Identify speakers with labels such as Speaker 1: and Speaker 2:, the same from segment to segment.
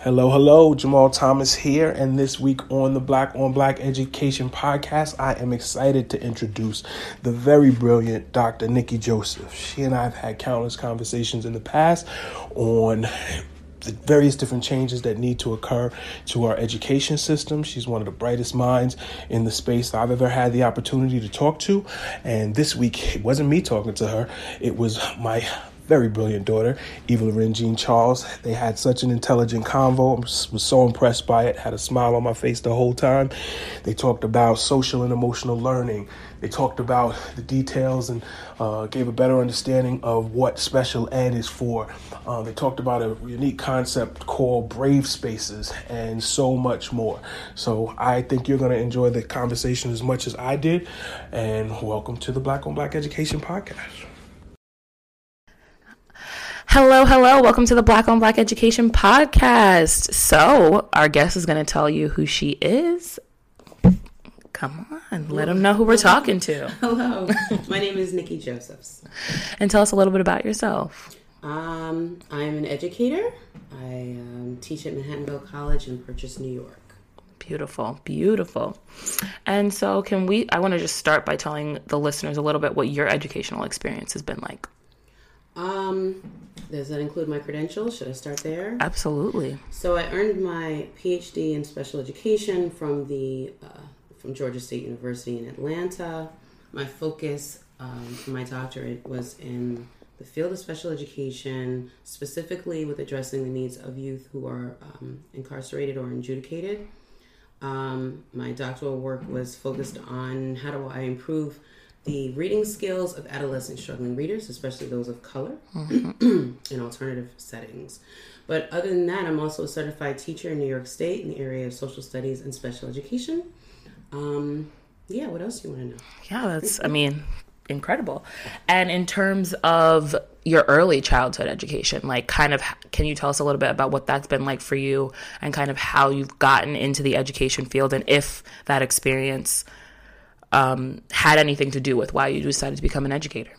Speaker 1: Hello, hello, Jamal Thomas here, and this week on the Black on Black Education podcast, I am excited to introduce the very brilliant Dr. Nikki Joseph. She and I have had countless conversations in the past on the various different changes that need to occur to our education system. She's one of the brightest minds in the space I've ever had the opportunity to talk to. And this week, it wasn't me talking to her, it was my very brilliant daughter, Eva Loren Jean Charles. They had such an intelligent convo. I was so impressed by it. Had a smile on my face the whole time. They talked about social and emotional learning. They talked about the details and uh, gave a better understanding of what special ed is for. Uh, they talked about a unique concept called brave spaces and so much more. So I think you're going to enjoy the conversation as much as I did. And welcome to the Black on Black Education Podcast.
Speaker 2: Hello, hello. Welcome to the Black on Black Education Podcast. So, our guest is going to tell you who she is. Come on, let them know who we're talking to.
Speaker 3: Hello, my name is Nikki Josephs.
Speaker 2: And tell us a little bit about yourself.
Speaker 3: Um, I'm an educator. I um, teach at Manhattanville College in Purchase, New York.
Speaker 2: Beautiful, beautiful. And so, can we? I want to just start by telling the listeners a little bit what your educational experience has been like.
Speaker 3: Um, does that include my credentials? Should I start there?
Speaker 2: Absolutely.
Speaker 3: So I earned my PhD in special education from the uh, from Georgia State University in Atlanta. My focus um, for my doctorate was in the field of special education, specifically with addressing the needs of youth who are um, incarcerated or adjudicated. Um, my doctoral work was focused on how do I improve the reading skills of adolescent struggling readers, especially those of color, mm-hmm. in alternative settings. But other than that, I'm also a certified teacher in New York State in the area of social studies and special education. Um, yeah, what else do you want to know?
Speaker 2: Yeah, that's, I mean, incredible. And in terms of your early childhood education, like kind of, can you tell us a little bit about what that's been like for you and kind of how you've gotten into the education field and if that experience um, had anything to do with why you decided to become an educator?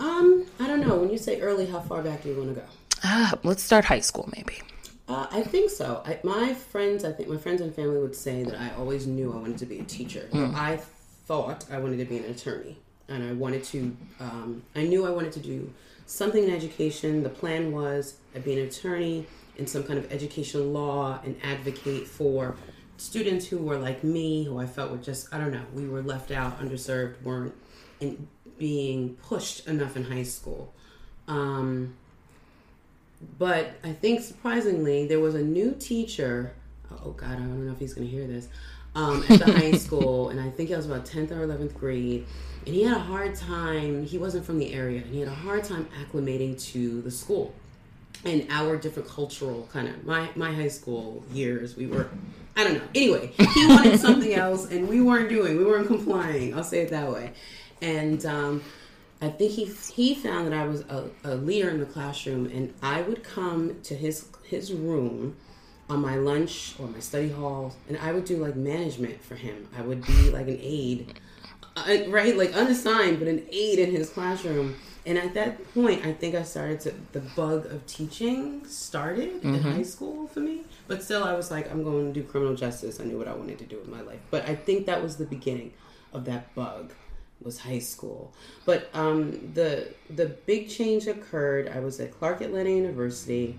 Speaker 3: Um, I don't know. When you say early, how far back do you want to go?
Speaker 2: Uh, let's start high school, maybe.
Speaker 3: Uh, I think so. I, my friends, I think my friends and family would say that I always knew I wanted to be a teacher. Mm. I thought I wanted to be an attorney, and I wanted to. Um, I knew I wanted to do something in education. The plan was I'd be an attorney in some kind of education law and advocate for students who were like me, who I felt were just, I don't know, we were left out, underserved, weren't in, being pushed enough in high school. Um, but I think surprisingly, there was a new teacher. Oh God, I don't know if he's going to hear this. Um, at the high school, and I think it was about tenth or eleventh grade, and he had a hard time. He wasn't from the area, and he had a hard time acclimating to the school and our different cultural kind of my my high school years. We were I don't know. Anyway, he wanted something else, and we weren't doing. We weren't complying. I'll say it that way. And um, I think he he found that I was a, a leader in the classroom, and I would come to his his room on my lunch or my study hall, and I would do like management for him. I would be like an aide, uh, right? Like unassigned, but an aide in his classroom. And at that point, I think I started to the bug of teaching started mm-hmm. in high school for me. But still, I was like, I'm going to do criminal justice. I knew what I wanted to do with my life. But I think that was the beginning of that bug was high school. But um, the the big change occurred. I was at Clark Atlanta University.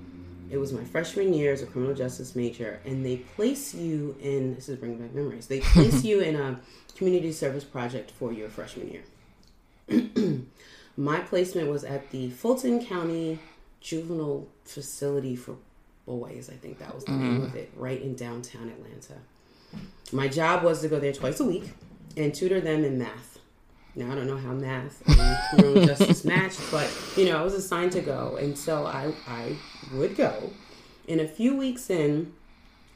Speaker 3: It was my freshman year as a criminal justice major, and they place you in. This is bringing back memories. They place you in a community service project for your freshman year. my placement was at the Fulton County Juvenile Facility for Boys, I think that was the mm-hmm. name of it, right in downtown Atlanta. My job was to go there twice a week and tutor them in math. Now I don't know how math and criminal justice matched, but you know I was assigned to go, and so I I would go. And a few weeks in,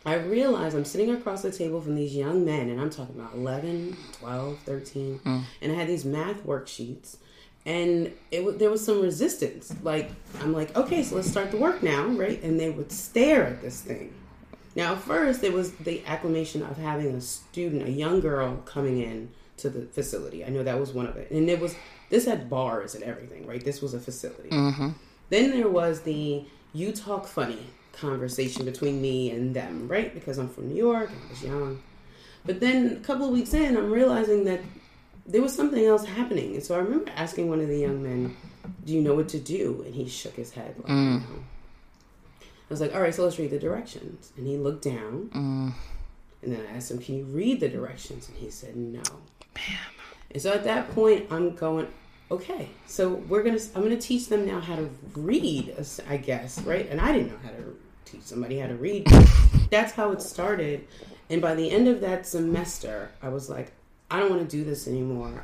Speaker 3: I realized I'm sitting across the table from these young men, and I'm talking about 11, 12, 13, mm. and I had these math worksheets and it there was some resistance. Like I'm like, okay, so let's start the work now, right? And they would stare at this thing. Now, first, it was the acclamation of having a student, a young girl, coming in to the facility. I know that was one of it, and it was this had bars and everything, right? This was a facility. Mm-hmm. Then there was the "you talk funny" conversation between me and them, right? Because I'm from New York I was young. But then a couple of weeks in, I'm realizing that there was something else happening. And so I remember asking one of the young men, Do you know what to do? And he shook his head. Like, mm. no. I was like, All right, so let's read the directions. And he looked down. Mm. And then I asked him, Can you read the directions? And he said, No. And so at that point, I'm going, okay, so we're gonna, I'm gonna teach them now how to read, I guess, right? And I didn't know how to teach somebody how to read. That's how it started. And by the end of that semester, I was like, I don't want to do this anymore.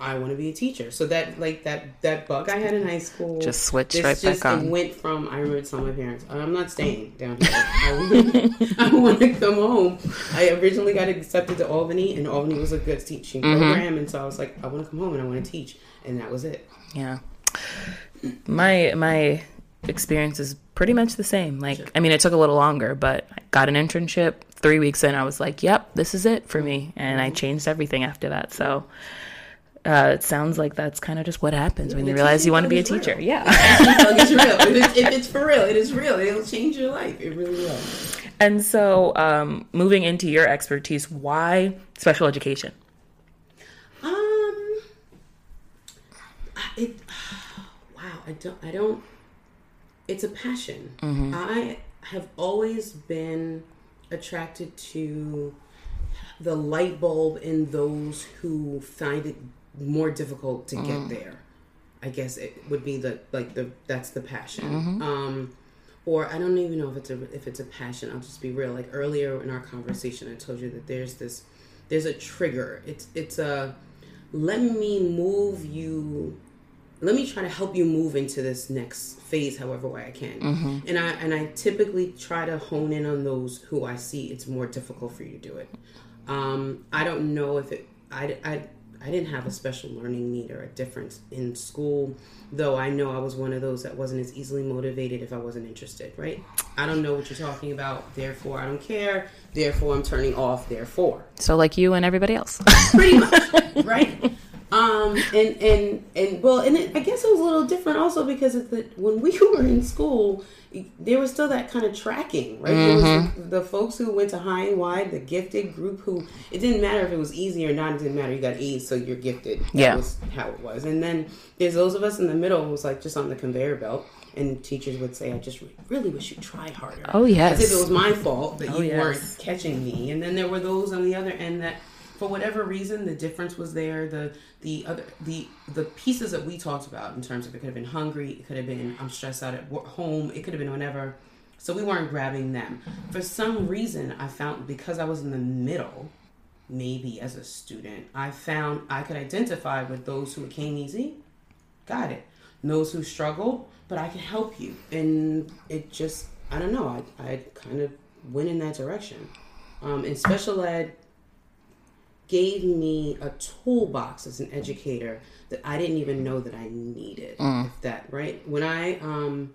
Speaker 3: I want to be a teacher. So that like that that bug I had in high school
Speaker 2: Just switched
Speaker 3: this
Speaker 2: right
Speaker 3: just,
Speaker 2: back on.
Speaker 3: Went from I remember telling my parents, I'm not staying down here. I, I want to come home. I originally got accepted to Albany, and Albany was a good teaching
Speaker 2: Mm-hmm.
Speaker 3: program, and so I was like, I want to come home and I want to teach, and that was it.
Speaker 2: Yeah. My my experience is pretty much the same. Like I mean it took a little longer, but I got an internship. 3 weeks in I was like, "Yep, this is it for me." And I changed everything after that. So uh, it sounds like that's kind of just what happens when you realize you want to be a teacher.
Speaker 3: real.
Speaker 2: Yeah.
Speaker 3: Is real. If it's, if it's for real, it is real. It'll change your life. It really will.
Speaker 2: and so um, moving into your expertise, why special education?
Speaker 3: Um, it. Wow, I don't. I don't. It's a passion. I have always been attracted to the light bulb in those who find it more difficult to get there. I guess it would be the like the that's the passion. Um, or I don't even know if it's a if it's a passion. I'll just be real. Like earlier in our conversation, I told you that there's this there's a trigger. It's it's a let me move you. Let me try to help you move into this next phase, however way I can. And I and I typically try to hone in on those who I see it's more difficult for you to do it. Um, I don't know if it. I, I I didn't have a special learning need or a difference in school, though I know I was one of those that wasn't as easily motivated if I wasn't interested, right? I don't know what you're talking about, therefore I don't care, therefore I'm turning off, therefore.
Speaker 2: So like you and everybody else.
Speaker 3: Pretty much, right? Um, and, and, and, well, and it, I guess it was a little different also because of the, when we were in school, there was still that kind of tracking, right? There was the, the folks who went to high and wide, the gifted group who it didn't matter if it was easy or not. It didn't matter. You got A's, so you're gifted. That
Speaker 2: Yeah.
Speaker 3: was how it was. And then there's those of us in the middle who was like just on the conveyor belt. And teachers would say, "I just really wish you try harder."
Speaker 2: Oh, yes.
Speaker 3: as if it was my fault that
Speaker 2: Oh,
Speaker 3: you
Speaker 2: yes.
Speaker 3: weren't catching me. And then there were those on the other end that, for whatever reason, the difference was there. The the other the the pieces that we talked about in terms of it could have been hungry, it could have been I'm stressed out at home, it could have been whatever. So we weren't grabbing them. For some reason, I found because I was in the middle, maybe as a student, I found I could identify with those who it came easy. Got it. Those who struggled, but I can help you. And it just, I don't know, I, I kind of went in that direction. Um, and special ed gave me a toolbox as an educator that I didn't even know that I needed. If that, right? When I, um,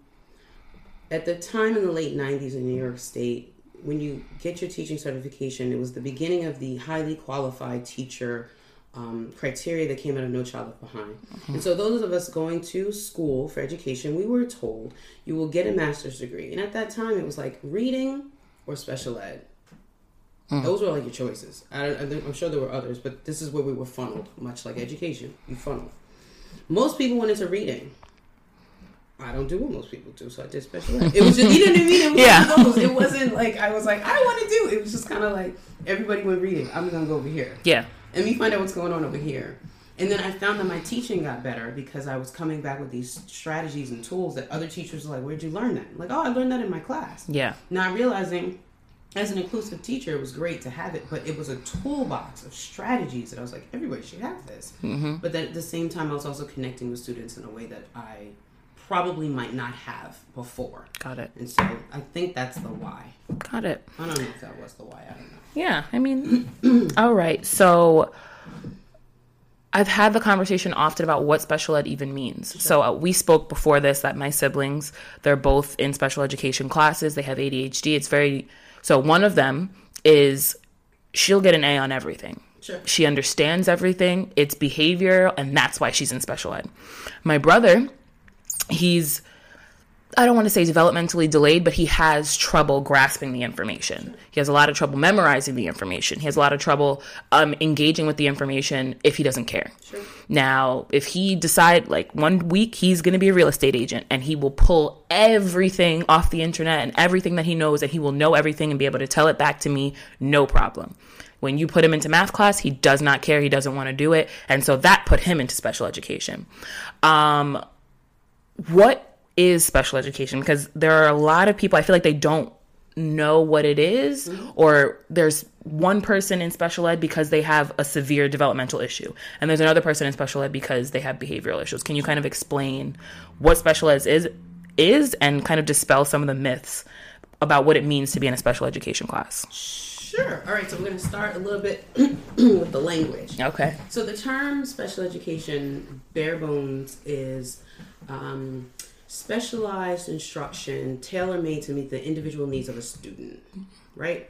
Speaker 3: at the time in the late 90s in New York State, when you get your teaching certification, it was the beginning of the highly qualified teacher um, criteria that came out of No Child Left Behind. And so, those of us going to school for education, we were told you will get a master's degree. And at that time, it was like reading or special ed. Uh-huh. Those were like your choices. I, I'm sure there were others, but this is where we were funneled, much like education. You funnel. Most people went into reading. I don't do what most people do, so I did special ed. It was just, you know what I mean? It was
Speaker 2: Yeah.
Speaker 3: one of those- It wasn't like I was like I want to do. It was just kind of like everybody went reading. I'm gonna go over here.
Speaker 2: yeah.
Speaker 3: Let me find out what's going on over here. And then I found that my teaching got better because I was coming back with these strategies and tools that other teachers were like, Where'd you learn that? I'm like, oh, I learned that in my class.
Speaker 2: Yeah.
Speaker 3: Not realizing as an inclusive teacher, it was great to have it, but it was a toolbox of strategies that I was like, everybody should have this. Mm-hmm. But then at the same time, I was also connecting with students in a way that I probably might not have before.
Speaker 2: Got it.
Speaker 3: And so I think that's the why.
Speaker 2: Got it.
Speaker 3: I don't know if that was the why. I don't know.
Speaker 2: Yeah, I mean, all right. So I've had the conversation often about what special ed even means. So uh, we spoke before this that my siblings, they're both in special education classes. They have ADHD. It's very so one of them is she'll get an A on everything.
Speaker 3: Sure.
Speaker 2: She understands everything. It's behavior and that's why she's in special ed. My brother, he's I don't want to say developmentally delayed, but he has trouble grasping the information. He has a lot of trouble memorizing the information. He has a lot of trouble um, engaging with the information if he doesn't care. Sure. Now, if he decide like one week he's going to be a real estate agent and he will pull everything off the internet and everything that he knows and he will know everything and be able to tell it back to me, no problem. When you put him into math class, he does not care. He doesn't want to do it. And so that put him into special education. Um, what is special education because there are a lot of people I feel like they don't know what it is, mm-hmm. or there's one person in special ed because they have a severe developmental issue and there's another person in special ed because they have behavioral issues can you kind of explain what special ed is is and kind of dispel some of the myths about what it means to be in a special education class
Speaker 3: Sure. All right. So we're going to start a little bit with the language.
Speaker 2: Okay.
Speaker 3: So the term special education, bare bones, is um, specialized instruction tailor made to meet the individual needs of a student, right?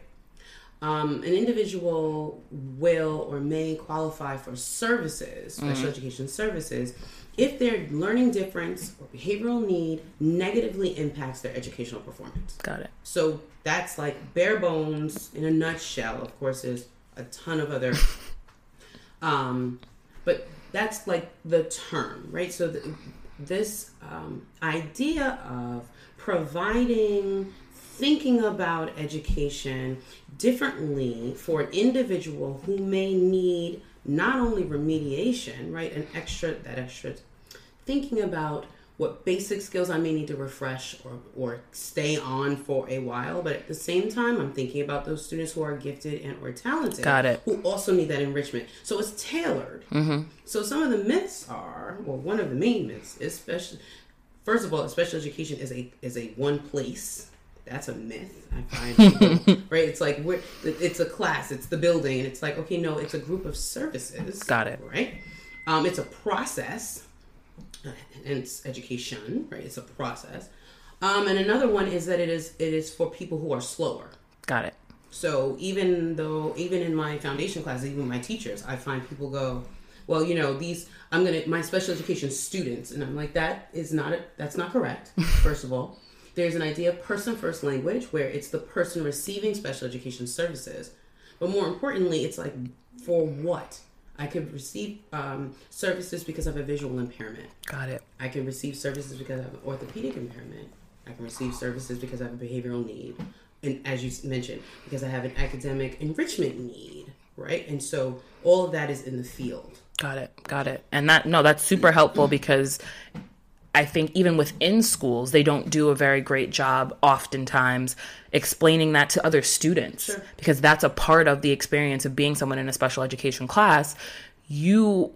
Speaker 3: Um, an individual will or may qualify for services, special mm-hmm. education services, if their learning difference or behavioral need negatively impacts their educational performance.
Speaker 2: Got it.
Speaker 3: So that's like bare bones in a nutshell. Of course, there's a ton of other, um, but that's like the term, right? So the, this um, idea of providing thinking about education differently for an individual who may need not only remediation right an extra that extra thinking about what basic skills I may need to refresh or, or stay on for a while. But at the same time, I'm thinking about those students who are gifted and or talented.
Speaker 2: Got it.
Speaker 3: Who also need that enrichment. So it's tailored.
Speaker 2: Mm-hmm.
Speaker 3: So some of the myths are, well, one of the main myths is special. First of all, special education is a is a one place. That's a myth. I find right. It's like we're, it's a class. It's the building, and it's like okay, no, it's a group of services.
Speaker 2: Got it.
Speaker 3: Right. Um, it's a process and it's education, right? It's a process. Um, and another one is that it is it is for people who are slower.
Speaker 2: Got it.
Speaker 3: So even though even in my foundation classes, even my teachers, I find people go, well, you know, these I'm gonna my special education students, and I'm like, that is not a, that's not correct. First of all, there's an idea of person first language where it's the person receiving special education services, but more importantly, it's like for what I could receive um, services because of a visual impairment.
Speaker 2: Got it.
Speaker 3: I can receive services because I have an orthopedic impairment. I can receive services because I have a behavioral need. And as you mentioned, because I have an academic enrichment need, right? And so all of that is in the field.
Speaker 2: Got it. Got it. And that, no, that's super helpful because I think even within schools, they don't do a very great job oftentimes explaining that to other students sure. because that's a part of the experience of being someone in a special education class. You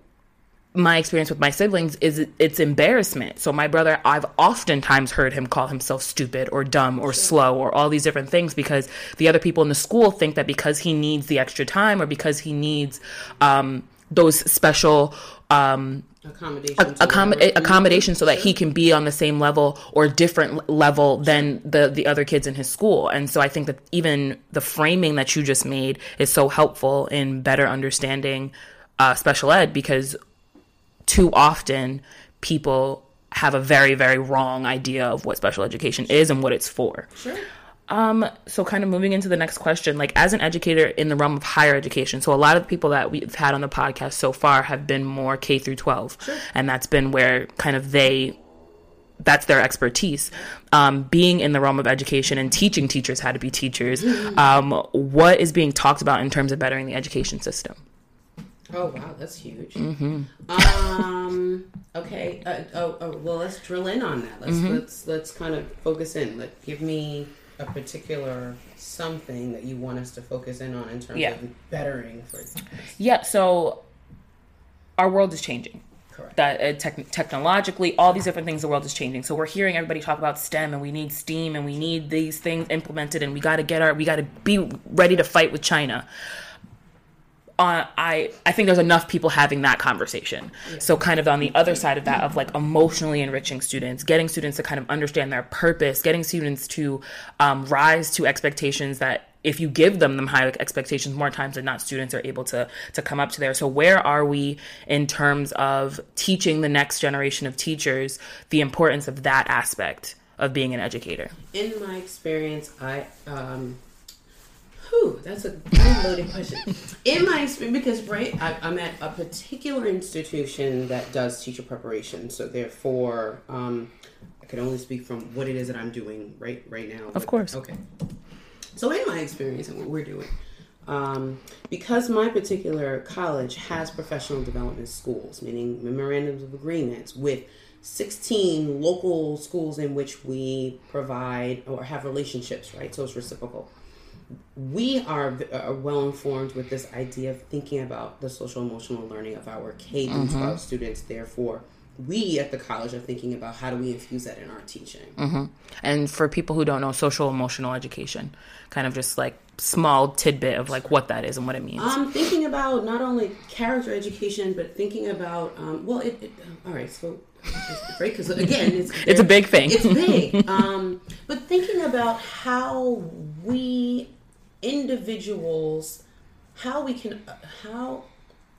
Speaker 2: my experience with my siblings is it's embarrassment. So my brother, I've oftentimes heard him call himself stupid or dumb or sure. slow or all these different things because the other people in the school think that because he needs the extra time or because he needs um, those special um,
Speaker 3: accommodations,
Speaker 2: accommod- accommodation so that he can be on the same level or different level than the the other kids in his school. And so i think that even the framing that you just made is so helpful in better understanding uh, special ed because too often people have a very very wrong idea of what special education is and what it's for.
Speaker 3: Sure
Speaker 2: um, so kind of moving into the next question, like as an educator in the realm of higher education, so a lot of the people that we've had on the podcast so far have been more K through 12.
Speaker 3: Sure.
Speaker 2: And that's been where kind of they that's their expertise. Um, being in the realm of education and teaching teachers how to be teachers, mm-hmm. um, what is being talked about in terms of bettering the education system?
Speaker 3: Oh wow, that's huge.
Speaker 2: Mm-hmm.
Speaker 3: Um, okay. Uh, oh, oh, well, let's drill in on that. Let's mm-hmm. let's let's kind of focus in. Like, give me a particular something that you want us to focus in on in terms yeah. of bettering for
Speaker 2: yeah so our world is changing
Speaker 3: Correct.
Speaker 2: that uh, te- technologically all these different things the world is changing so we're hearing everybody talk about stem and we need steam and we need these things implemented and we got to get our we got to be ready to fight with china uh, I I think there's enough people having that conversation. Yeah. So kind of on the other side of that of like emotionally enriching students, getting students to kind of understand their purpose, getting students to um, rise to expectations that if you give them them high expectations more times than not students are able to to come up to there so where are we in terms of teaching the next generation of teachers the importance of that aspect of being an educator?
Speaker 3: In my experience, I um, whew, that's a loaded question. In my experience, because right, I, I'm at a particular institution that does teacher preparation, so therefore, um, I can only speak from what it is that I'm doing right right now.
Speaker 2: Of course.
Speaker 3: Okay. So in my experience and what we're doing, um, because my particular college has professional development schools, meaning memorandums of agreements with 16 local schools in which we provide or have relationships, right? So it's reciprocal. We are, are well informed with this idea of thinking about the social emotional learning of our K through 12 students. Therefore, we at the college are thinking about how do we infuse that in our teaching.
Speaker 2: And for people who don't know social emotional education, kind of just like small tidbit of like what that is and what it means.
Speaker 3: I'm thinking about not only character education, but thinking about um, well, it, it all right. So great because again, it's
Speaker 2: It's a big thing.
Speaker 3: It's big. um, but thinking about how we individuals, how we can, how,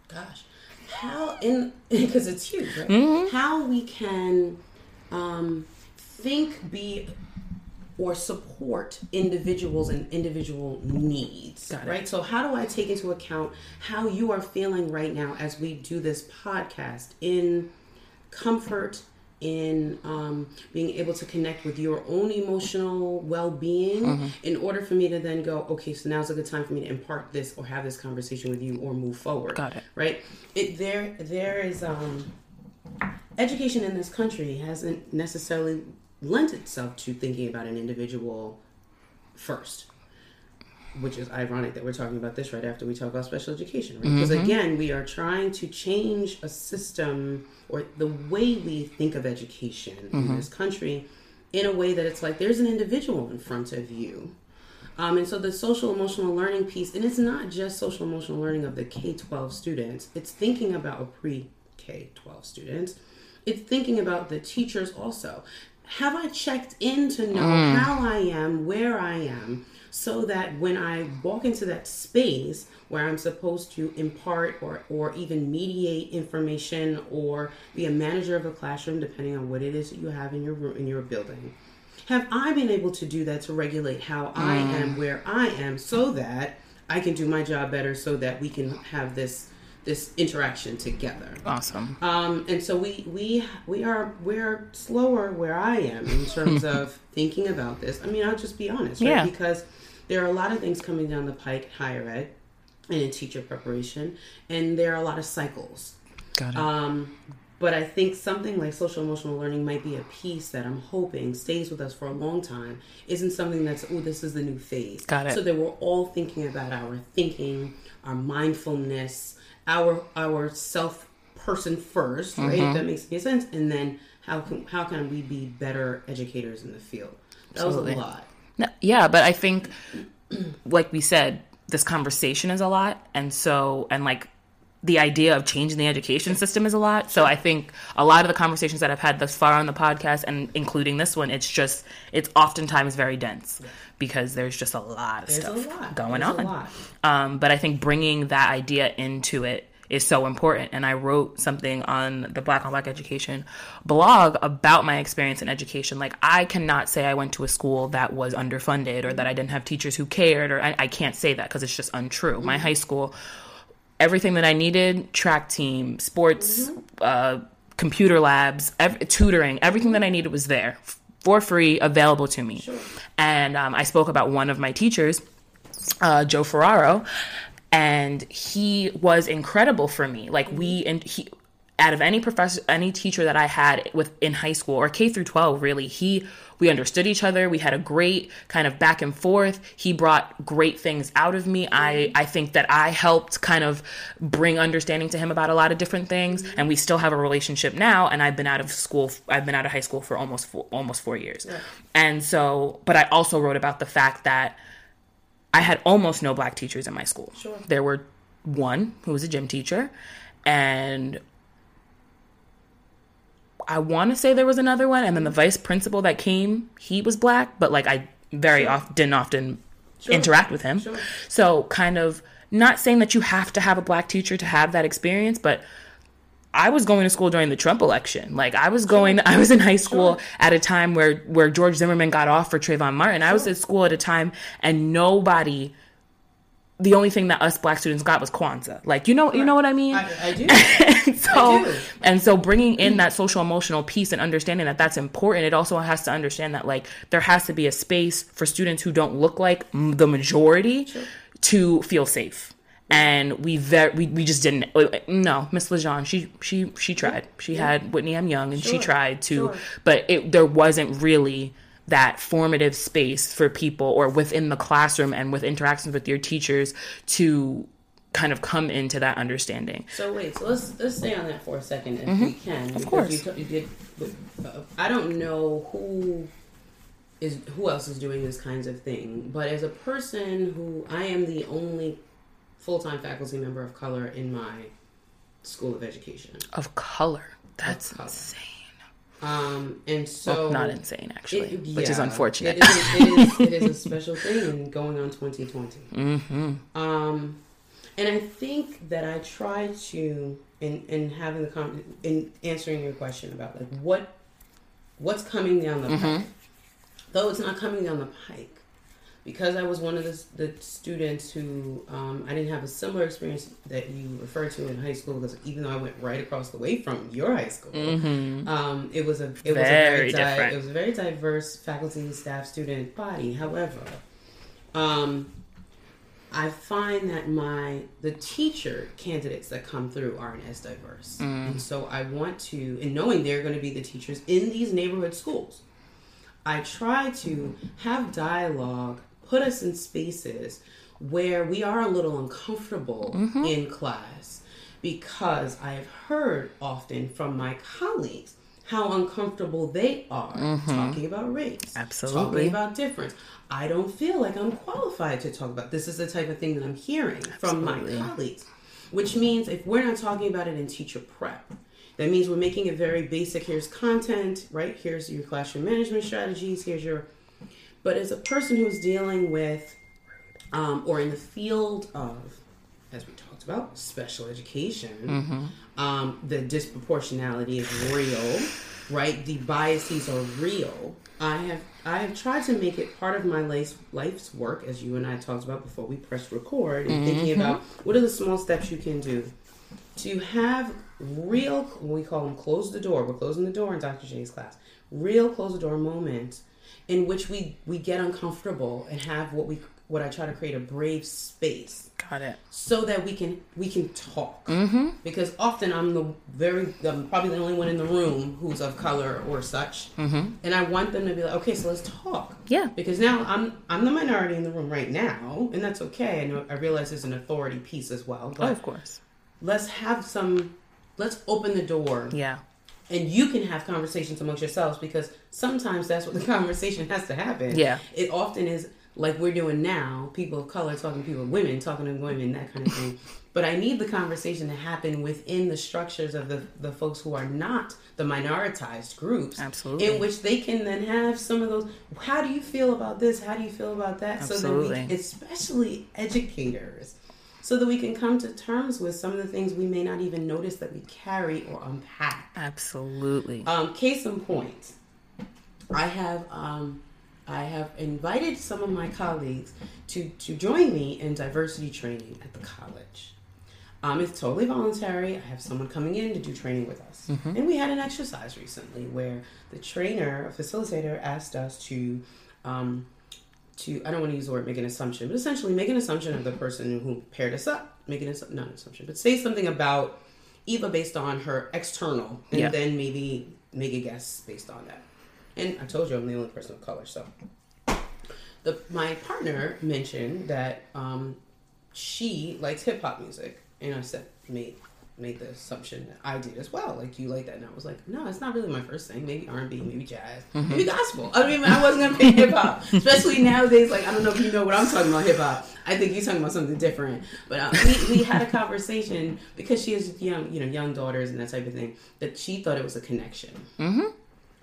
Speaker 3: gosh, how in because it's huge, right?
Speaker 2: Mm-hmm.
Speaker 3: How we can um, think, be or support individuals and individual needs. Right? So how do I take into account how you are feeling right now as we do this podcast in comfort in um, being able to connect with your own emotional well-being
Speaker 2: Mm-hmm.
Speaker 3: in order for me to then go okay so now's a good time for me to impart this or have this conversation with you or move forward
Speaker 2: Got it.
Speaker 3: right it there there is um education in this country hasn't necessarily lent itself to thinking about an individual first which is ironic that we're talking about this right after we talk about special education right? Because mm-hmm. again we are trying to change a system or the way we think of education in mm-hmm. this country in a way that it's like there's an individual in front of you. Um, and so the social emotional learning piece, and it's not just social emotional learning of the K 12 students, it's thinking about pre K 12 students. It's thinking about the teachers also. Have I checked in to know mm. how I am, where I am, so that when I walk into that space where I'm supposed to impart or, or even mediate information or be a manager of a classroom, depending on what it is that you have in your room, in your building, have I been able to do that to regulate how I mm. am where I am so that I can do my job better so that we can have this this interaction together.
Speaker 2: awesome.
Speaker 3: Um, and so we we we are we're slower where I am in terms of thinking about this. I mean, I'll just be honest, right?
Speaker 2: Yeah.
Speaker 3: Because there are a lot of things coming down the pike, higher ed, and in teacher preparation, and there are a lot of cycles.
Speaker 2: Got it.
Speaker 3: Um, but I think something like social emotional learning might be a piece that I'm hoping stays with us for a long time. Isn't something that's oh this is the new phase.
Speaker 2: Got it.
Speaker 3: So that we're all thinking about our thinking, our mindfulness, our our self person 1st right?
Speaker 2: Mm-hmm.
Speaker 3: If that makes any sense, and then how can how can we be better educators in the field? That
Speaker 2: Absolutely.
Speaker 3: was a lot.
Speaker 2: No, yeah, but I think, like we said, this conversation is a lot, and so and like the idea of changing the education system is a lot. So I think a lot of the conversations that I've had thus far on the podcast, and including this one, it's just it's oftentimes very dense because there's just a lot of
Speaker 3: There's
Speaker 2: stuff
Speaker 3: lot
Speaker 2: going
Speaker 3: There's
Speaker 2: on. Um, but I think bringing that idea into it is so important. And I wrote something on the Black on Black Education blog about my experience in education. Like, I cannot say I went to a school that was underfunded or that I didn't have teachers who cared, or I, I can't say that because it's just untrue. My high school, everything that I needed track team, sports, uh, computer labs, ev- tutoring, everything that I needed was there for free, available to me. And um, I spoke about one of my teachers uh, Joe Ferraro, and he was incredible for me. Like we and he, out of any professor, any teacher that I had with in high school or K through twelve, really, he we understood each other. We had a great kind of back and forth. He brought great things out of me. I I think that I helped kind of bring understanding to him about a lot of different things, and we still have a relationship now. And I've been out of school. I've been out of high school for almost four, almost four years, and so. But I also wrote about the fact that I had almost no black teachers in my school.
Speaker 3: Sure.
Speaker 2: There were one who was a gym teacher, and I want to say there was another one, and then the vice principal that came, he was black, but like I very often didn't often interact with him.
Speaker 3: Sure.
Speaker 2: So kind of not saying that you have to have a black teacher to have that experience, but I was going to school during the Trump election. Like I was going, I was in high school
Speaker 3: Sure.
Speaker 2: at a time where where George Zimmerman got off for Trayvon Martin. I was at school at a time, and nobody. The only thing that us black students got was Kwanzaa. Like you know, you know what I mean.
Speaker 3: I, I do.
Speaker 2: and so
Speaker 3: do.
Speaker 2: and so bringing in that social emotional piece and understanding that that's important it also has to understand that like there has to be a space for students who don't look like m- the majority to feel safe and we very we, we just didn't uh, no miss lejeune she she she tried she had whitney m young and she tried to
Speaker 3: Sure.
Speaker 2: but it there wasn't really that formative space for people or within the classroom and with interactions with your teachers to kind of come into that understanding
Speaker 3: So wait, so let's let's stay on that for a second if we can. Of
Speaker 2: course.
Speaker 3: You, you did. Uh, I don't know who is who else is doing this kinds of thing, but as a person who I am the only full time faculty member of color in my school of education.
Speaker 2: of color that's
Speaker 3: color.
Speaker 2: insane
Speaker 3: Um, and so
Speaker 2: well, not insane actually
Speaker 3: It-
Speaker 2: which is unfortunate
Speaker 3: It is, it, is, it is a special thing going on 2020.
Speaker 2: mm-hmm.
Speaker 3: Um, and I think that I try to in in having the con in answering your question about like what what's coming down the
Speaker 2: Mm-hmm.
Speaker 3: pike. Though it's not coming down the pike, because I was one of the, the students who um, I didn't have a similar experience that you referred to in high school. Because even though I went right across the way from your high school, um, it was a it was
Speaker 2: Mm-hmm. Very
Speaker 3: a very di-
Speaker 2: different.
Speaker 3: it was a very diverse faculty, staff, student body. However, um, I find that my the teacher candidates that come through aren't as diverse, and so I want to, and knowing they're going to be the teachers in these neighborhood schools, I try to have dialogue, put us in spaces where we are a little uncomfortable mm-hmm. in class because I have heard often from my colleagues how uncomfortable they are mm-hmm. talking about race,
Speaker 2: Absolutely.
Speaker 3: talking about difference. I don't feel like I'm qualified to talk about this. Is the type of thing that I'm hearing from my colleagues, which means if we're not talking about it in teacher prep, that means we're making it very basic. Here's content, right? Here's your classroom management strategies. Here's your. But as a person who's dealing with, um, or in the field of, as we talked about, special education, um, the disproportionality is real, right? The biases are real. I have I have tried to make it part of my life's, life's work, as you and I talked about before we pressed record, and thinking about what are the small steps you can do to have real we call them close the door we're closing the door in dr j's class real close the door moments in which we we get uncomfortable and have what we what i try to create a brave space.
Speaker 2: Got it.
Speaker 3: So that we can we can talk. Mm-hmm. because often i'm the very i'm probably the only one in the room who's of color or such. Mm-hmm. and i want them to be like okay so let's talk.
Speaker 2: Yeah.
Speaker 3: because now i'm i'm the minority in the room right now and that's okay. I know i realize there's an authority piece as well but
Speaker 2: oh, of course.
Speaker 3: let's have some let's open the door
Speaker 2: yeah
Speaker 3: and you can have conversations amongst yourselves because sometimes that's what the conversation has to happen
Speaker 2: Yeah.
Speaker 3: it often is like we're doing now people of color talking to people women talking to women that kind of thing but i need the conversation to happen within the structures of the, the folks who are not the minoritized groups
Speaker 2: Absolutely.
Speaker 3: in which they can then have some of those how do you feel about this how do you feel about that so that
Speaker 2: Absolutely.
Speaker 3: we especially educators so that we can come to terms with some of the things we may not even notice that we carry or unpack.
Speaker 2: absolutely
Speaker 3: Um, case in point, I have um, I have invited some of my colleagues to to join me in diversity training at the college. Um, it's totally voluntary. I have someone coming in to do training with us, and we had an exercise recently where the trainer, a facilitator, asked us to. Um, to I don't want to use the word make an assumption, but essentially make an assumption of the person who paired us up. Make an assu- not an assumption, but say something about Eva based on her external, and
Speaker 2: Yeah.
Speaker 3: then maybe make a guess based on that. And I told you I'm the only person of color, so the my partner mentioned that um, she likes hip hop music, and I said made made the assumption that I did as well. Like, you like that? And I was like, no, it's not really my first thing. Maybe R and B, maybe jazz, maybe gospel. I mean, I wasn't gonna pick hip hop, especially nowadays. Like, I don't know if you know what I'm talking about hip hop. I think you're talking about something different. But uh, we we had a conversation because she has young, you know, young daughters and that type of thing. That she thought it was a connection.
Speaker 2: mm-hmm.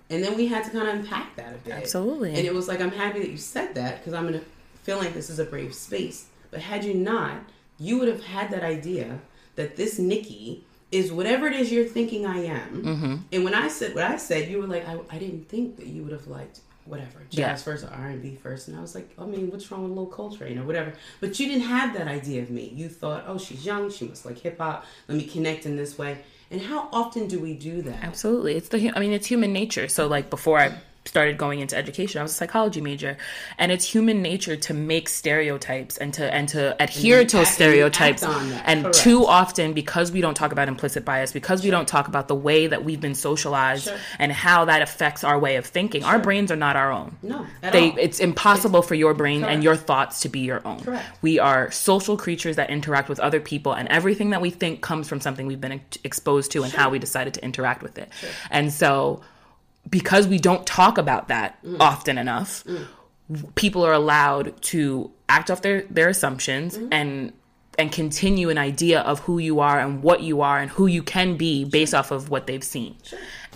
Speaker 3: And then we had to kind of unpack that a bit.
Speaker 2: Absolutely.
Speaker 3: And it was like, I'm happy that you said that because I'm going to feel like this is a brave space. But had you not, you would have had that idea that this Nikki is whatever it is you're thinking I am.
Speaker 2: Mm-hmm.
Speaker 3: And when I said what I said, you were like, I, I didn't think that you would have liked whatever jazz
Speaker 2: Yeah.
Speaker 3: first or R and B first, and I was like, I mean, what's wrong with Lil Coltrane or whatever? But you didn't have that idea of me. You thought, oh, she's young, she must like hip hop. Let me connect in this way. And how often do we do that?
Speaker 2: Absolutely. It's the I mean it's human nature. So like before I started going into education, I was a psychology major, and it's human nature to make stereotypes and to and to adhere
Speaker 3: And
Speaker 2: to
Speaker 3: act-
Speaker 2: stereotypes.
Speaker 3: act on that.
Speaker 2: And
Speaker 3: Correct.
Speaker 2: too often because we don't talk about implicit bias, because we don't talk about the way that we've been socialized
Speaker 3: Sure.
Speaker 2: and how that affects our way of thinking. Our brains are not our own.
Speaker 3: No,
Speaker 2: They, it's impossible for your brain and your thoughts to be your own.
Speaker 3: Correct.
Speaker 2: We are social creatures that interact with other people, and everything that we think comes from something we've been ex- exposed to and how we decided to interact with it. And so, because we don't talk about that
Speaker 3: Mm.
Speaker 2: often enough, w- people are allowed to act off their, their assumptions
Speaker 3: Mm-hmm.
Speaker 2: and and continue an idea of who you are and what you are and who you can be based off of what they've seen.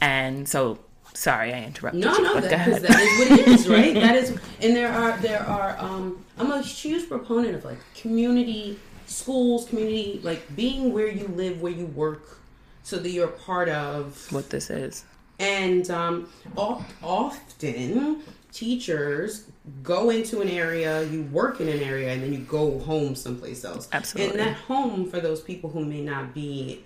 Speaker 2: And so, sorry, I interrupted
Speaker 3: No,
Speaker 2: you.
Speaker 3: no, that, that is what it is, right? that is, and there are there are. Um, I'm a huge proponent of like community schools, community like being where you live, where you work, so that you're part of.
Speaker 2: what this is.
Speaker 3: And um, of- often teachers go into an area, you work in an area, and then you go home someplace else.
Speaker 2: Absolutely.
Speaker 3: And that home for those people who may not be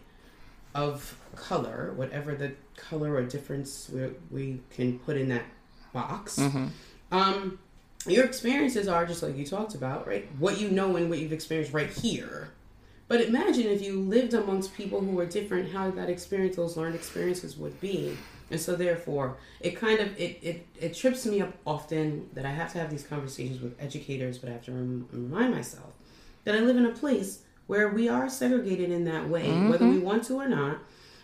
Speaker 3: of color, whatever the color or difference we, we can put in that box. Um, your experiences are just like you talked about, right? What you know and what you've experienced right here. But imagine if you lived amongst people who were different, how that experience, those learned experiences would be. And so therefore, it kind of, it, it, it trips me up often that I have to have these conversations with educators, but I have to rem- remind myself that I live in a place where we are segregated in that way, whether we want to or not.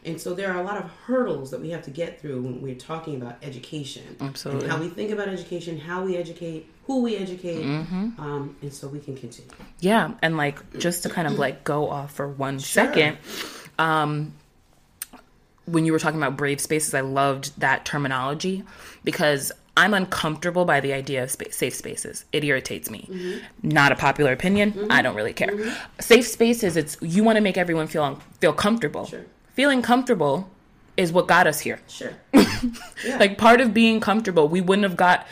Speaker 3: And so there are a lot of hurdles that we have to get through when we're talking about education.
Speaker 2: Absolutely.
Speaker 3: How we think about education, how we educate, who we educate. Um, and so we can continue.
Speaker 2: Yeah, and like just to kind of like go off for one second, um, when you were talking about brave spaces, I loved that terminology because I'm uncomfortable by the idea of spa- safe spaces. It irritates me. Mm-hmm. Not a popular opinion. Mm-hmm. I don't really care. Mm-hmm. Safe spaces. It's you want to make everyone feel feel comfortable.
Speaker 3: Sure.
Speaker 2: Feeling comfortable is what got us here.
Speaker 3: Sure.
Speaker 2: Like part of being comfortable, we wouldn't have got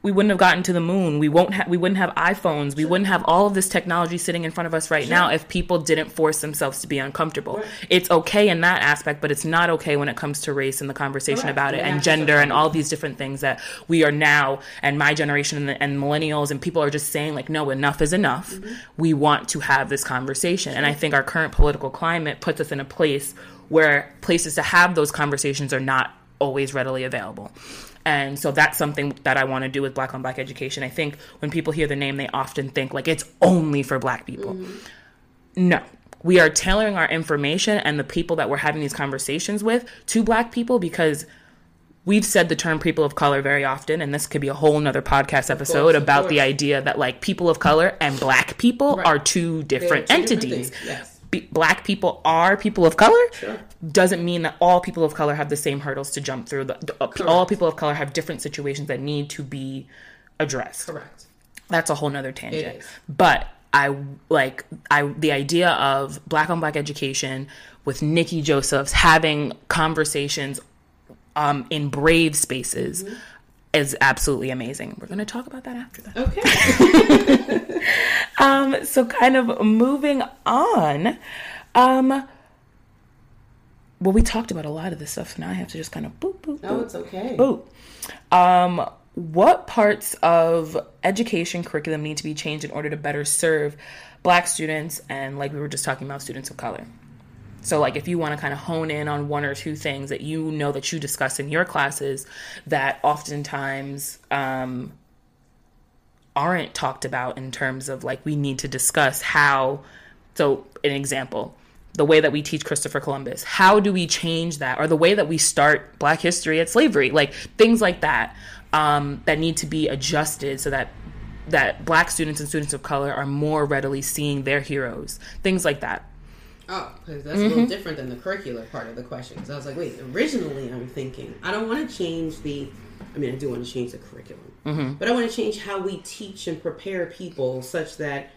Speaker 2: we wouldn't have gotten to the moon. We won't have we wouldn't have iPhones. We wouldn't have all of this technology sitting in front of us right now if people didn't force themselves to be uncomfortable.
Speaker 3: Right.
Speaker 2: It's okay in that aspect, but it's not okay when it comes to race and the conversation
Speaker 3: Correct.
Speaker 2: about it and gender and all these different things that we are now and my generation and, and millennials and people are just saying like no enough is enough.
Speaker 3: Mm-hmm.
Speaker 2: We want to have this conversation. And I think our current political climate puts us in a place where places to have those conversations are not always readily available. And so that's something that I want to do with Black on Black education. I think when people hear the name, they often think like it's only for Black people. No. We are tailoring our information and the people that we're having these conversations with to Black people because we've said the term people of color very often, and this could be a whole nother podcast episode
Speaker 3: course,
Speaker 2: about the idea that like people of color and Black people
Speaker 3: Right.
Speaker 2: are two different
Speaker 3: two different
Speaker 2: entities
Speaker 3: things, yes.
Speaker 2: Be, black people are people of color
Speaker 3: Sure.
Speaker 2: doesn't mean that all people of color have the same hurdles to jump through. The, the- all people of color have different situations that need to be addressed.
Speaker 3: Correct.
Speaker 2: That's a whole nother tangent. But I like I the idea of black on black education with Nikki Josephs having conversations um, in brave spaces
Speaker 3: Mm-hmm.
Speaker 2: Is absolutely amazing. We're going to talk about that after that.
Speaker 3: Okay.
Speaker 2: Um, so kind of moving on. Um, well, we talked about a lot of this stuff. so Now I have to just kind of boop boop
Speaker 3: no,
Speaker 2: boop
Speaker 3: it's okay.
Speaker 2: boop. Um, what parts of education curriculum need to be changed in order to better serve Black students and, like we were just talking about, students of color? So, like, if you want to kind of hone in on one or two things that you know that you discuss in your classes that oftentimes um, aren't talked about in terms of like we need to discuss how so an example the way that we teach christopher columbus how do we change that? Or the way that we start black history at slavery like things like that um, that need to be adjusted so that that black students and students of color are more readily seeing their heroes things like that
Speaker 3: Oh, because that's a
Speaker 2: Mm-hmm.
Speaker 3: little different than the curricular part of the question. Because I was like, wait, originally I'm thinking, I don't want to change the, I mean, I do want to change the curriculum,
Speaker 2: Mm-hmm.
Speaker 3: but I want to change how we teach and prepare people such that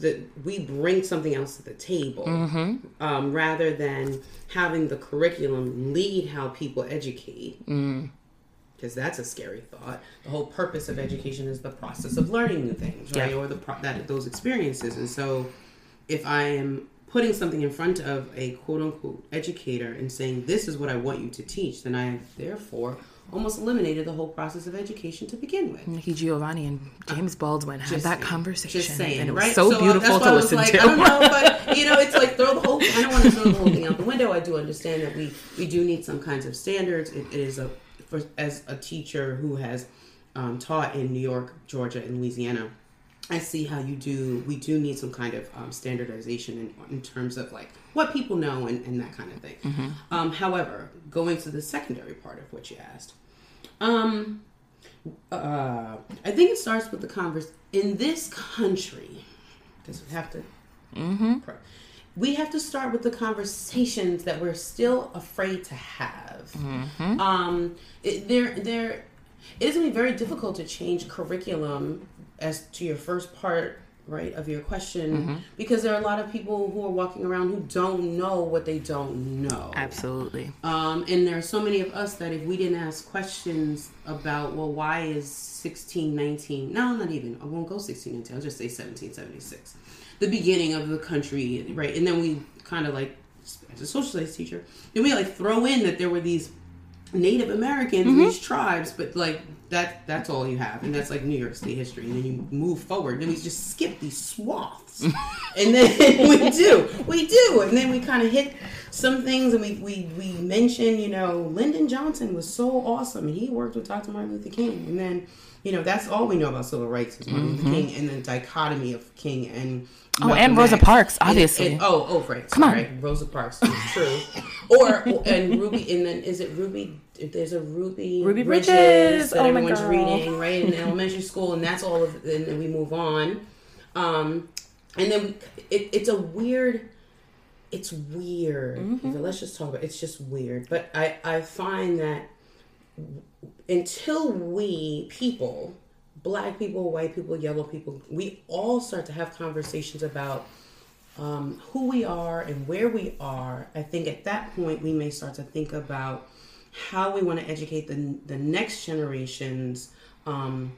Speaker 3: that we bring something else to the table
Speaker 2: Mm-hmm.
Speaker 3: um, rather than having the curriculum lead how people educate.
Speaker 2: Mm.
Speaker 3: Because that's a scary thought. The whole purpose of education is the process of learning new things, right?
Speaker 2: Yeah.
Speaker 3: Or the pro- that those experiences. And so, if I am putting something in front of a quote unquote educator and saying this is what I want you to teach, then I have therefore almost eliminated the whole process of education to begin with.
Speaker 2: Nikki Giovanni and James Baldwin had
Speaker 3: Just
Speaker 2: that
Speaker 3: saying.
Speaker 2: conversation,
Speaker 3: Just saying,
Speaker 2: and it was
Speaker 3: right?
Speaker 2: so,
Speaker 3: uh,
Speaker 2: beautiful
Speaker 3: that's
Speaker 2: to
Speaker 3: I was
Speaker 2: listen
Speaker 3: like,
Speaker 2: to.
Speaker 3: I don't know, but you know, it's like throw the whole. I don't want to throw the whole thing out the window. I do understand that we we do need some kinds of standards. It, it is a for as a teacher who has um, taught in New York, Georgia, and Louisiana. I see how you do. We do need some kind of um, standardization in, in terms of like what people know and, and that kind of thing.
Speaker 2: Mm-hmm.
Speaker 3: Um, however, going to the secondary part of what you asked, um, uh, I think it starts with the converse in this country because we have to. pro- We have to start with the conversations that we're still afraid to have. Um, it, there, there, it is going to be very difficult to change curriculum as to your first part, right, of your question, because there are a lot of people who are walking around who don't know what they don't know.
Speaker 2: Absolutely.
Speaker 3: Um, and there are so many of us that if we didn't ask questions about, well, why is 1619, no, not even, I won't go 1619, I'll just say 1776, the beginning of the country, right? And then we kind of like, as a social studies teacher, then we like throw in that there were these Native Americans, and these tribes, but like that that's all you have, and that's like New York State history. And then you move forward, then we just skip these swaths, and then we do, we do, and then we kind of hit some things, and we we we mention, you know, Lyndon Johnson was so awesome, and he worked with Dr. Martin Luther King, and then. You know, that's all we know about civil rights is Martin Luther mm-hmm. King and the dichotomy of King and
Speaker 2: Oh,
Speaker 3: Malcolm
Speaker 2: and Rosa
Speaker 3: X.
Speaker 2: Parks, obviously.
Speaker 3: and- oh, oh, right.
Speaker 2: Come on.
Speaker 3: Rosa Parks, true. or and Ruby, and then is it Ruby? If there's a Ruby,
Speaker 2: Ruby Bridges.
Speaker 3: that
Speaker 2: Oh,
Speaker 3: everyone's reading, right in elementary school, and that's all of. And then we move on, um, and then we, it, it's a weird. It's weird.
Speaker 2: Mm-hmm.
Speaker 3: Let's just talk about. It's just weird, but I I find that until we people, black people, white people, yellow people, we all start to have conversations about um, who we are and where we are. I think at that point we may start to think about how we want to educate the the next generations um,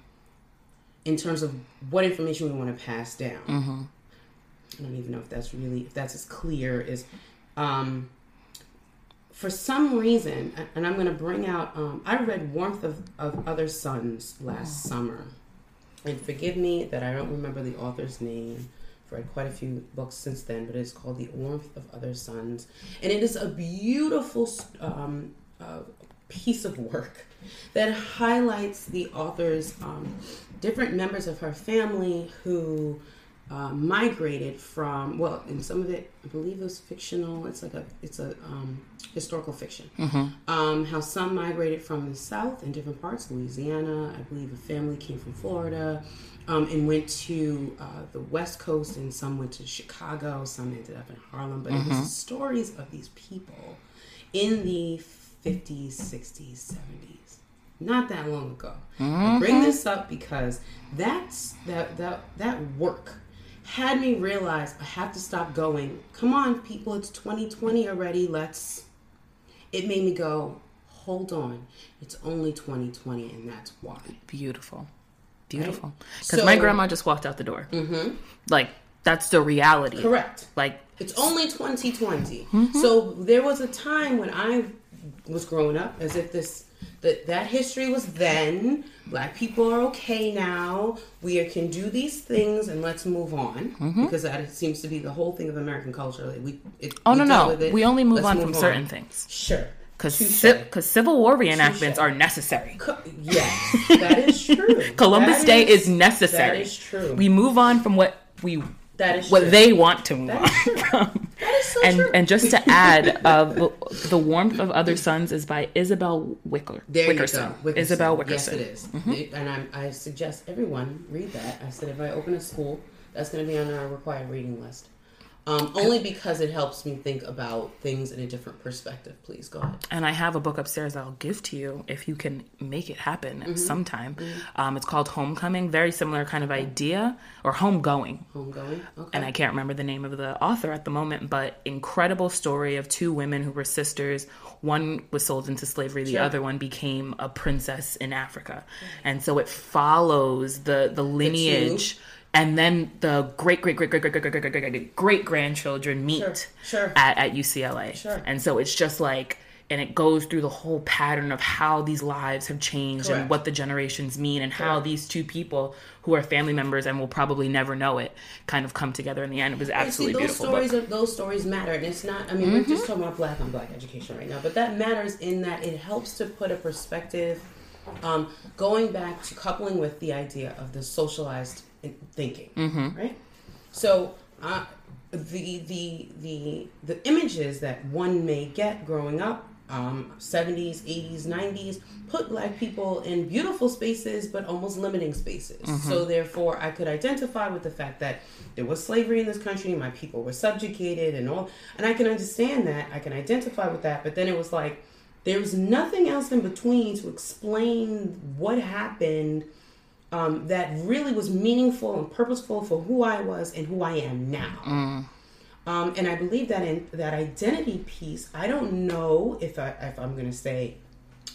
Speaker 3: in terms of what information we want to pass down. I don't even know if that's really if that's as clear as. Um, for some reason, and I'm going to bring out, um, I read Warmth of, of Other Suns last summer. And forgive me that I don't remember the author's name. I've read quite a few books since then, but it's called The Warmth of Other Suns. And it is a beautiful um, uh, piece of work that highlights the author's um, different members of her family who uh, migrated from well in some of it i believe it was fictional it's like a it's a um, historical fiction. Um, how some migrated from the south in different parts louisiana i believe a family came from florida um, and went to uh, the west coast and some went to chicago some ended up in harlem but it was the stories of these people in the 50s 60s 70s not that long ago i bring this up because that's that that that work had me realize I have to stop going. Come on, people, it's 2020 already. Let's. It made me go, hold on. It's only 2020, and that's why.
Speaker 2: Beautiful. Beautiful. Because
Speaker 3: So-
Speaker 2: my grandma just walked out the door. Mm-hmm. Like, that's the reality.
Speaker 3: Correct.
Speaker 2: Like,
Speaker 3: It's only 2020. So there was a time when I was growing up as if this that that history was then. Black people are okay now. We can do these things and let's move on mm-hmm. because that seems to be the whole thing of American culture. Like we, it,
Speaker 2: oh,
Speaker 3: we
Speaker 2: no, no. We only move
Speaker 3: Let's
Speaker 2: on from certain things.
Speaker 3: Sure.
Speaker 2: Because
Speaker 3: Touche.
Speaker 2: civil war reenactments are necessary.
Speaker 3: Co- yes, that is true.
Speaker 2: Columbus
Speaker 3: That
Speaker 2: Day is necessary.
Speaker 3: That is true.
Speaker 2: We move on from what we
Speaker 3: that is
Speaker 2: what
Speaker 3: true.
Speaker 2: they want to move
Speaker 3: That
Speaker 2: on
Speaker 3: is true.
Speaker 2: from.
Speaker 3: That is so
Speaker 2: and
Speaker 3: true.
Speaker 2: and just to add, uh, the, the warmth of other suns is by Isabel Wicker.
Speaker 3: There
Speaker 2: Wilkerson.
Speaker 3: you go. Wilkerson.
Speaker 2: Isabel Wilkerson.
Speaker 3: Yes, it is. It- and I'm, I suggest everyone read that. I said if I open a school, that's going to be on our required reading list. Um, only because it helps me think about things in a different perspective. Please go ahead.
Speaker 2: And I have a book upstairs that I'll give to you if you can make it happen
Speaker 3: Mm-hmm.
Speaker 2: sometime. Um, it's called Homecoming, very similar kind of idea, or Homegoing.
Speaker 3: Homegoing. Okay.
Speaker 2: and I can't remember the name of the author at the moment, but incredible story of two women who were sisters. One was sold into slavery, the
Speaker 3: Sure.
Speaker 2: other one became a princess in Africa. And so it follows the the lineage and then the great great great great great great great great great great great grandchildren meet
Speaker 3: Sure, sure.
Speaker 2: at at UCLA.
Speaker 3: Sure.
Speaker 2: And so it's just like and it goes through the whole pattern of how these lives have changed
Speaker 3: Correct.
Speaker 2: and what the generations mean and how these two people who are family members and will probably never know it kind of come together in the end. It was absolutely
Speaker 3: see, those
Speaker 2: beautiful.
Speaker 3: stories
Speaker 2: book.
Speaker 3: are, those stories matter, and it's not. I mean, we're just talking about black on black education right now, but that matters in that it helps to put a perspective. Um, going back to coupling with the idea of the socialized in- thinking, right? So, uh, the the the the images that one may get growing up. Um, 70s, 80s, 90s put black people in beautiful spaces, but almost limiting spaces. So therefore, I could identify with the fact that there was slavery in this country, my people were subjugated, and all. And I can understand that. I can identify with that. But then it was like there was nothing else in between to explain what happened um, that really was meaningful and purposeful for who I was and who I am now. Um, and I believe that in that identity piece, I don't know if I if I'm gonna say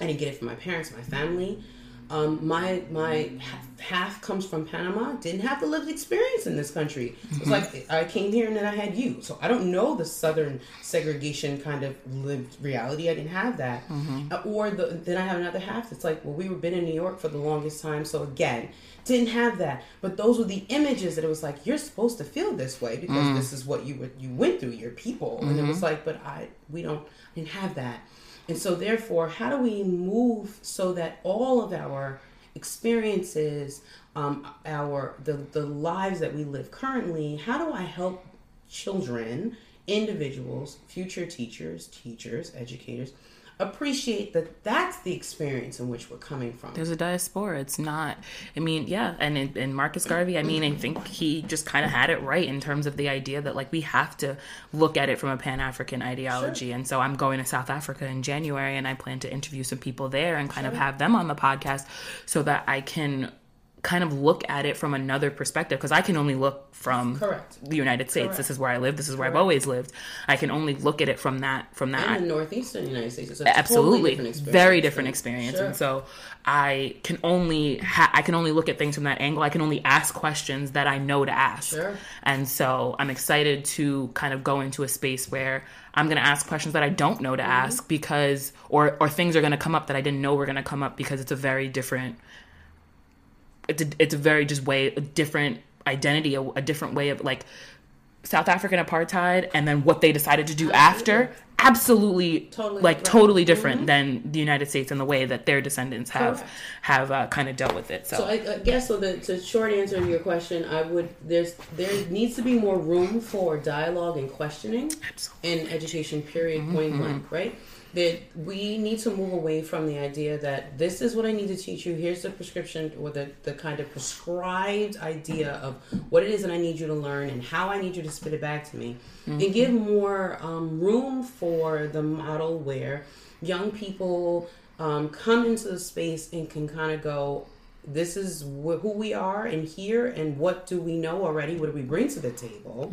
Speaker 3: I didn't get it from my parents, my family. Um, my my half, comes from Panama. Didn't have the lived experience in this country. It's like I came here and then I had you. So I don't know the Southern segregation kind of lived reality. I didn't have that. Uh, or the, then I have another half that's like, well, we were been in New York for the longest time. So again, didn't have that. But those were the images that it was like you're supposed to feel this way because this is what you were, you went through. Your people, and it was like, but I we don't I didn't have that. And so, therefore, how do we move so that all of our experiences, um, our the the lives that we live currently, how do I help children, individuals, future teachers, teachers, educators, appreciate that that's the experience in which we're coming from?
Speaker 2: There's a diaspora. It's not. I mean, yeah, and and Marcus Garvey. I mean, I think he just kind of had it right in terms of the idea that like we have to look at it from a Pan African ideology. And so I'm going to South Africa in January, and I plan to interview some people there and kind of have them on the podcast so that I can kind of look at it from another perspective because I can only look from
Speaker 3: Correct.
Speaker 2: the United States.
Speaker 3: Correct.
Speaker 2: This is where I live. This is where I've always lived. I can only look at it from that from that
Speaker 3: And the northeastern United States
Speaker 2: absolutely
Speaker 3: totally different experience.
Speaker 2: very different experience
Speaker 3: Sure.
Speaker 2: and so i can only ha- i can only look at things from that angle i can only ask questions that i know to ask
Speaker 3: Sure.
Speaker 2: and so i'm excited to kind of go into a space where i'm going to ask questions that i don't know to
Speaker 3: Mm-hmm.
Speaker 2: ask because or or things are going to come up that i didn't know were going to come up because it's a very different it's a, it's a very just way a different identity a, a different way of like South African apartheid and then what they decided to do after absolutely
Speaker 3: Totally
Speaker 2: like
Speaker 3: different.
Speaker 2: totally different mm-hmm. than the United States and the way that their descendants have
Speaker 3: Correct.
Speaker 2: have uh, kind of dealt with it so,
Speaker 3: So I, I guess so. The to short answer to your question, I would there's there needs to be more room for dialogue and questioning in education. Period. Mm-hmm. Point mm-hmm. blank. Right. That we need to move away from the idea that this is what I need to teach you. Here's the prescription or the the kind of prescribed idea of what it is that I need you to learn and how I need you to spit it back to me, and give more um, room for the model where young people um, come into the space and can kind of go, this is wh- who we are and here and what do we know already? What do we bring to the table?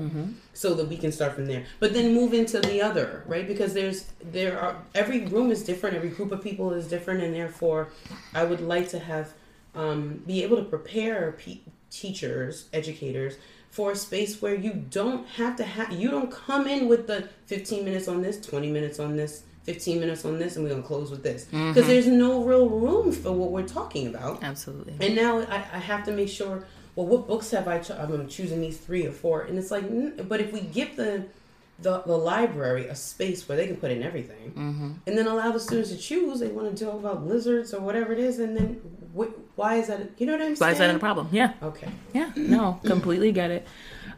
Speaker 3: So that we can start from there. But then move into the other right? Because there's there are every room is different every group of people is different and therefore i would like to have um, be able to prepare pe- teachers educators for a space where you don't have to have you don't come in with the 15 minutes on this 20 minutes on this 15 minutes on this and we're going to close with this because there's no real room for what we're talking about
Speaker 2: absolutely
Speaker 3: and now I, I have to make sure. Well, what books have I? Cho- I'm choosing these three or four, and it's like, but if we give the, the the library a space where they can put in everything, and then allow the students to choose, they want to talk about lizards or whatever it is, and then wh- why is that? You know what I'm
Speaker 2: why
Speaker 3: saying?
Speaker 2: is that a problem yeah
Speaker 3: Okay.
Speaker 2: yeah no completely get it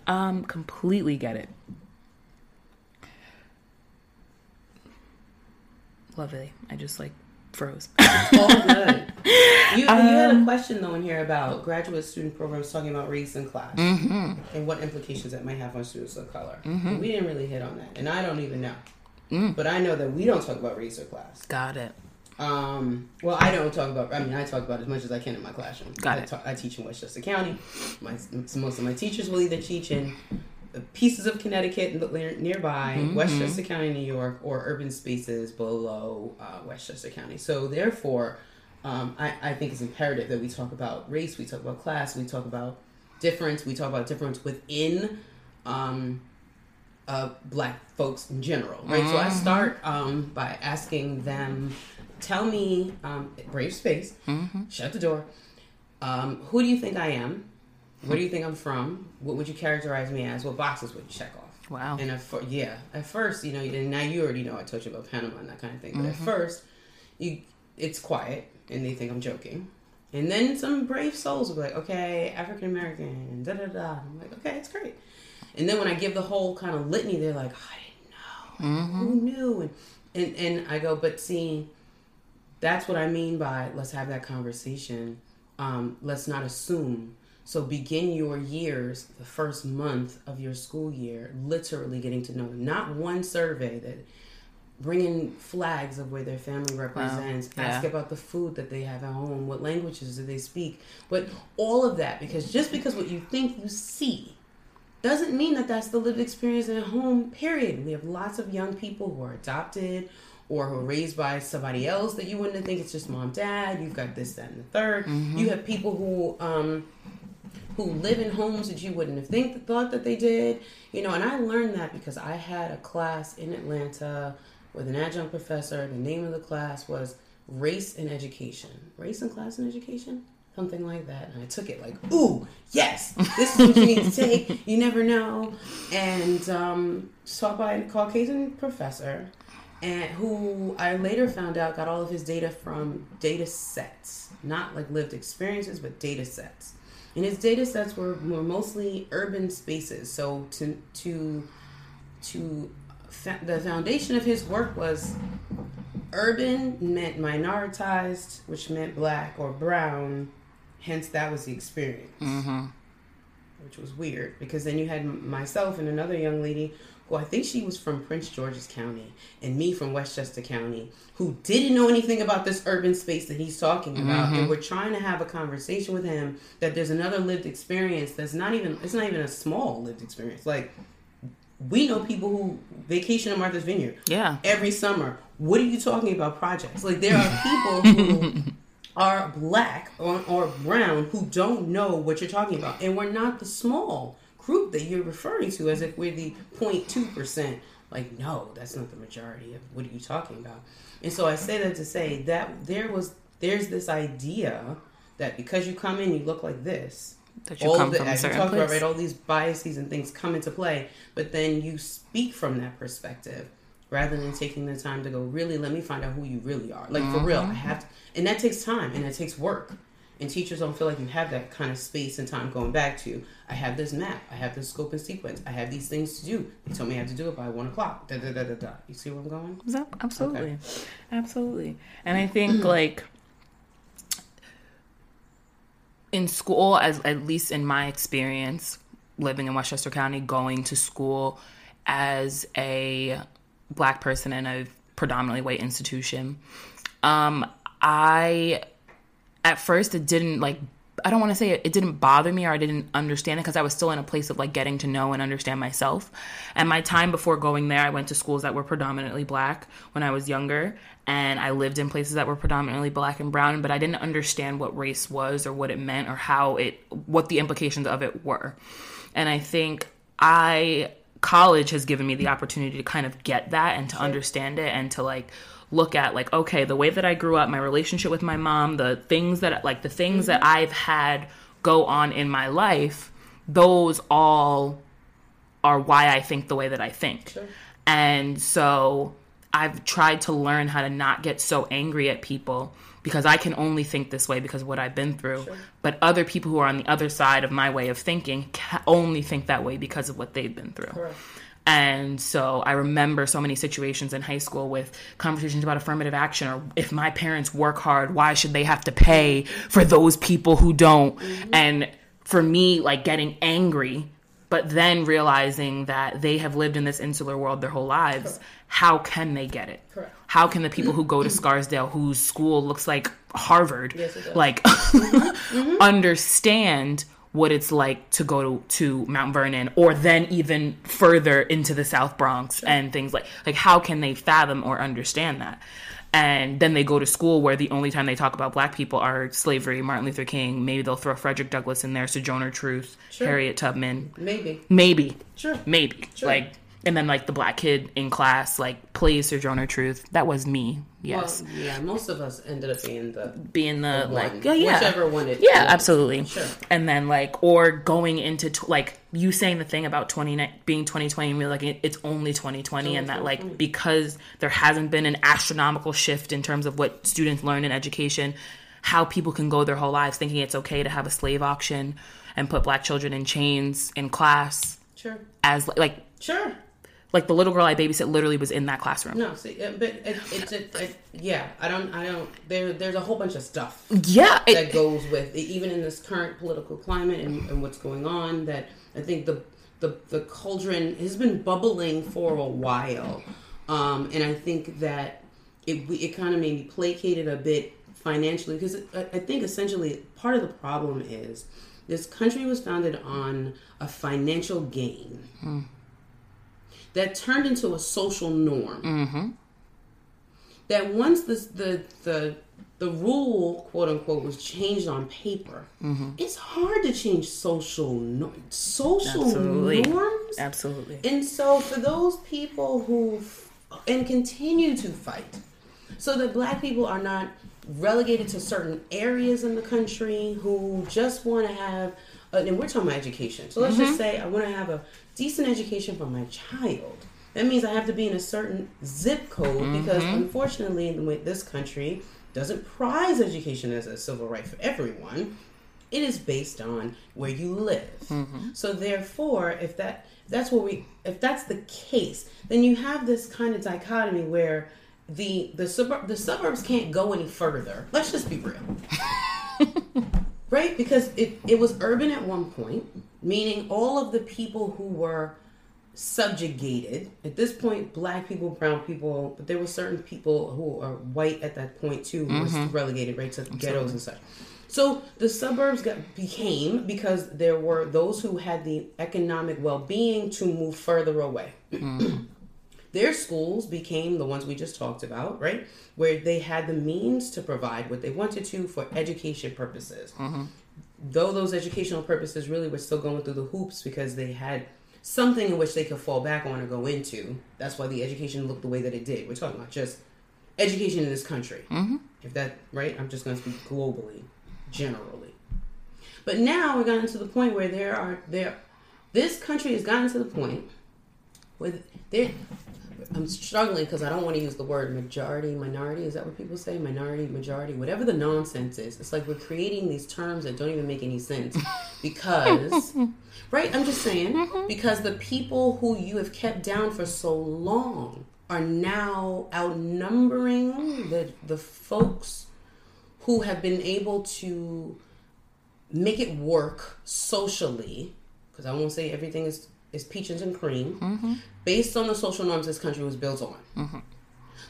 Speaker 2: um completely get it lovely i just like froze.
Speaker 3: All good. You, you had a um, question though in here about graduate student programs talking about race in class mm-hmm. and what implications that might have on students of color. And We didn't really hit on that, and I don't even know. Mm. But I know that we don't talk about race or class.
Speaker 2: Got it.
Speaker 3: Um, well, I don't talk about. I mean, I talk about as much as I can in my classroom.
Speaker 2: Got
Speaker 3: I,
Speaker 2: it.
Speaker 3: ta- I teach in Westchester County. My most of my teachers will either teach in pieces of Connecticut and nearby,
Speaker 2: Mm-hmm.
Speaker 3: Westchester County, New York, or urban spaces below uh, Westchester County. So therefore, um, I, I think it's imperative that we talk about race, we talk about class, we talk about difference, we talk about difference within. Um, uh, black folks in general, right? So I start um, by asking them, tell me, um, brave space, shut the door. Um, who do you think I am? Where do you think I'm from? What would you characterize me as? What boxes would you check off?
Speaker 2: Wow.
Speaker 3: And at yeah, at first, you know, and now you already know I told you about Panama and that kind of thing. But at first, you it's quiet and they think I'm joking. And then some brave souls will be like, okay, African American, da da da. I'm like, okay, it's great. And then when I give the whole kind of litany, they're like, I didn't know. Who knew? And, and and I go, but see, that's what I mean by let's have that conversation. Um, let's not assume. So begin your years, the first month of your school year, literally getting to know them. Not one survey that bringing flags of where their family represents,
Speaker 2: yeah.
Speaker 3: ask about the food that they have at home, what languages do they speak, but all of that because just because what you think you see doesn't mean that that's the lived experience at home period we have lots of young people who are adopted or who are raised by somebody else that you wouldn't think it's just mom dad you've got this that and the 3rd you have people who um who live in homes that you wouldn't have think thought that they did you know and i learned that because i had a class in atlanta with an adjunct professor the name of the class was race and education race and class and education something like that. And I took it like, ooh, yes, this is what you need to take. You never know. And um, taught by a Caucasian professor, and who I later found out got all of his data from data sets, not like lived experiences, but data sets. And his data sets were, were mostly urban spaces. So to to to fa- the foundation of his work was urban meant minoritized, which meant black or brown. Hence, that was the experience, mm-hmm. which was weird because then you had myself and another young lady who I think she was from Prince George's County and me from Westchester County who didn't know anything about this urban space that he's talking about. And mm-hmm. we're trying to have a conversation with him that there's another lived experience that's not even, it's not even a small lived experience. Like, we know people who vacation in Martha's Vineyard
Speaker 2: Yeah.
Speaker 3: every summer. What are you talking about projects? Like there are people who are black or, or brown who don't know what you're talking about, and we're not the small group that you're referring to as if we're the 0.2 percent. Like no, that's not the majority of what are you talking about? And so I say that to say that there was there's this idea that because you come in, you look like this
Speaker 2: That you
Speaker 3: all
Speaker 2: come
Speaker 3: the,
Speaker 2: from
Speaker 3: as you talked about, right? All these biases and things come into play, but then you speak from that perspective rather than taking the time to go, really, let me find out who you really are. Like for real, I
Speaker 2: Mm-hmm.
Speaker 3: have to, and that takes time and it takes work. And teachers don't feel like you have that kind of space and time going back to. You. I have this map. I have this scope and sequence. I have these things to do. They told me I have to do it by one o'clock. Da da da da da. You see where I'm going?
Speaker 2: Absolutely. Absolutely. And I think like in school as at least in my experience living in Westchester County going to school as a black person in a predominantly white institution um I at first it didn't like I don't want to say it, it didn't bother me or I didn't understand it because I was still in a place of like getting to know and understand myself. And my time before going there, I went to schools that were predominantly black when I was younger, and I lived in places that were predominantly black and brown, but I didn't understand what race was or what it meant or how it what the implications of it were. And I think I college has given me the opportunity to kind of get that and to understand it and to like look at like okay the way that i grew up my relationship with my mom the things that like the things that mm-hmm. i've had go on in my life those all are why i think the way that i think. And so i've tried to learn how to not get so angry at people because i can only think this way because of what i've been through. But other people who are on the other side of my way of thinking can only think that way because of what they've been through.
Speaker 3: Correct.
Speaker 2: And so I remember so many situations in high school with conversations about affirmative action or if my parents work hard, why should they have to pay for those people who don't? Mm-hmm. And for me, like getting angry, but then realizing that they have lived in this insular world their whole lives, how can they get it?
Speaker 3: Correct.
Speaker 2: How can the people who go to Scarsdale, whose school looks like Harvard,
Speaker 3: Yes, it does.
Speaker 2: like mm-hmm. understand what it's like to go to, to Mount Vernon or then even further into the South Bronx and things like like how can they fathom or understand that? And then they go to school where the only time they talk about black people are slavery, Martin Luther King, maybe they'll throw Frederick Douglass in there, Sojourner Truth,
Speaker 3: Sure.
Speaker 2: Harriet Tubman,
Speaker 3: Maybe.
Speaker 2: maybe
Speaker 3: Sure.
Speaker 2: maybe
Speaker 3: Sure.
Speaker 2: like and then like the black kid in class like plays Sojourner Truth. That was me. Yes.
Speaker 3: Well, yeah, most of us ended up being the
Speaker 2: Being the
Speaker 3: one.
Speaker 2: like yeah, yeah.
Speaker 3: whichever one it
Speaker 2: Yeah,
Speaker 3: was.
Speaker 2: absolutely.
Speaker 3: Sure.
Speaker 2: And then like or going into t- like you saying the thing about 20 being 2020 and be like it's only 2020 and that like because there hasn't been an astronomical shift in terms of what students learn in education, how people can go their whole lives thinking it's okay to have a slave auction and put black children in chains in class
Speaker 3: Sure.
Speaker 2: as like
Speaker 3: Sure.
Speaker 2: Like the little girl I babysit literally was in that classroom.
Speaker 3: No, see, uh, but it, it's it, it, yeah. I don't. I don't. There, there's a whole bunch of stuff
Speaker 2: Yeah,
Speaker 3: that goes with even in this current political climate and, and what's going on. That I think the the the cauldron has been bubbling for a while, um, and I think that it it kind of maybe placated a bit financially because I, I think essentially part of the problem is this country was founded on a financial gain that turned into a social norm. Mm-hmm. That once this, the the the rule, quote unquote, was changed on paper, mm-hmm. it's hard to change social no- social
Speaker 2: Absolutely.
Speaker 3: norms.
Speaker 2: absolutely.
Speaker 3: And so, for those people who f- and continue to fight, so that black people are not relegated to certain areas in the country who just want to have, uh, and we're talking about education. So let's just mm-hmm. say I want to have a decent education for my child. That means I have to be in a certain zip code because, mm-hmm. unfortunately, in the way this country doesn't prize education as a civil right for everyone it is based on where you live. Mm-hmm. So therefore, if that that's what we if that's the case, then you have this kind of dichotomy where the the suburb the suburbs can't go any further. Let's just be real. right? Because it, it was urban at one point, meaning all of the people who were subjugated at this point black people brown people but there were certain people who are white at that point too who were mm-hmm. relegated right to ghettos and such. So the suburbs got became because there were those who had the economic well-being to move further away mm. their schools became the ones we just talked about, right? Where they had the means to provide what they wanted to for education purposes. Mm-hmm. Though those educational purposes really were still going through the hoops because they had something in which they could fall back on or go into. That's why the education looked the way that it did. We're talking about just education in this country. Mm-hmm. If that, right? I'm just going to speak globally, generally. But now we've gotten to the point where there are, there, this country has gotten to the point where there, I'm struggling because I don't want to use the word majority, minority. Is that what people say? Minority, majority, whatever the nonsense is. It's like we're creating these terms that don't even make any sense because, right? I'm just saying mm-hmm. because the people who you have kept down for so long are now outnumbering the the folks who have been able to make it work socially because I won't say everything is is peaches and cream mm-hmm. based on the social norms this country was built on. Mm-hmm.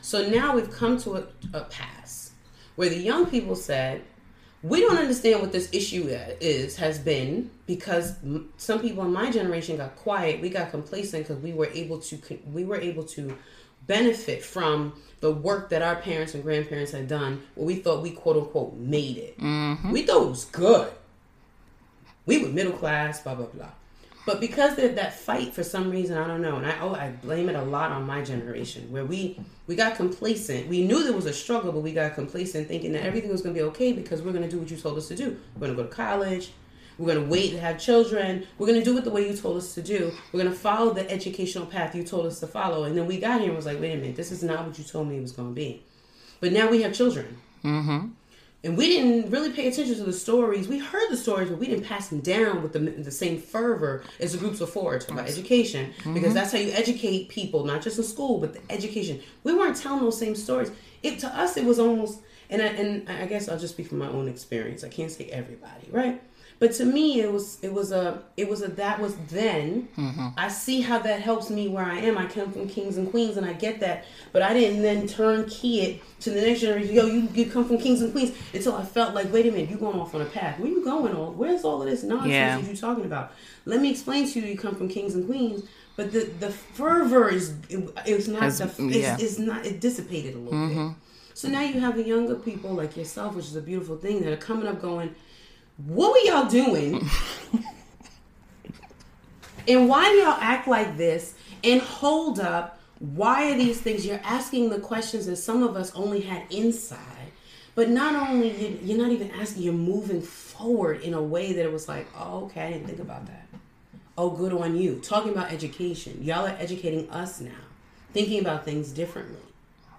Speaker 3: So now we've come to a, a pass where the young people said, we don't understand what this issue is has been because m- some people in my generation got quiet. We got complacent because we were able to we were able to benefit from the work that our parents and grandparents had done. Where we thought we quote unquote made it. Mm-hmm. We thought it was good. We were middle class, blah blah blah. But because of that fight, for some reason, I don't know, and I oh, I blame it a lot on my generation, where we we got complacent. We knew there was a struggle, but we got complacent, thinking that everything was going to be okay because we're going to do what you told us to do. We're going to go to college. We're going to wait to have children. We're going to do it the way you told us to do. We're going to follow the educational path you told us to follow. And then we got here and was like, wait a minute, this is not what you told me it was going to be. But now we have children. Mm-hmm. And we didn't really pay attention to the stories. We heard the stories, but we didn't pass them down with the, the same fervor as the groups before. Talk about education because mm-hmm. that's how you educate people, not just in school, but the education. We weren't telling those same stories. It to us, it was almost, and I, and I guess I'll just speak from my own experience. I can't say everybody, right? But to me, it was it was a it was a that was then. Mm-hmm. I see how that helps me where I am. I come from kings and queens, and I get that. But I didn't then turn key it to the next generation. Yo, you, you come from kings and queens until I felt like, wait a minute, you going off on a path. Where you going on? Where's all of this nonsense
Speaker 2: Yeah.
Speaker 3: that you talking about? Let me explain to you. You come from kings and queens. But the, the fervor is it, it's not
Speaker 2: Has-
Speaker 3: the, it's,
Speaker 2: yeah.
Speaker 3: it's not it dissipated a little bit. Mm-hmm. So now you have the younger people like yourself, which is a beautiful thing, that are coming up going, what were y'all doing? and why do y'all act like this? And hold up, why are these things? You're asking the questions that some of us only had inside. But not only, you- you're not even asking, you're moving forward in a way that it was like, oh, okay, I didn't think about that. Oh, good on you. Talking about education. Y'all are educating us now. Thinking about things differently.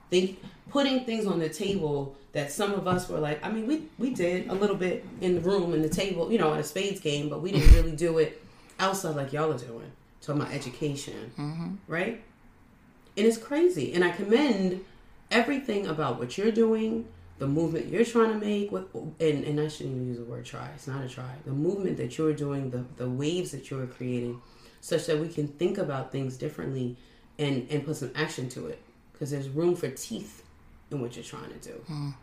Speaker 3: Think putting things on the table that some of us were like, I mean, we we did a little bit in the room in the table, you know, at a spades game, but we didn't really do it outside like y'all are doing. Talking about education, mm-hmm. right? And it's crazy. And I commend everything about what you're doing, the movement you're trying to make, what and, and I shouldn't even use the word try. It's not a try. The movement that you're doing, the, the waves that you're creating, such that we can think about things differently and, and put some action to it. Because there's room for teeth in what you're trying to do.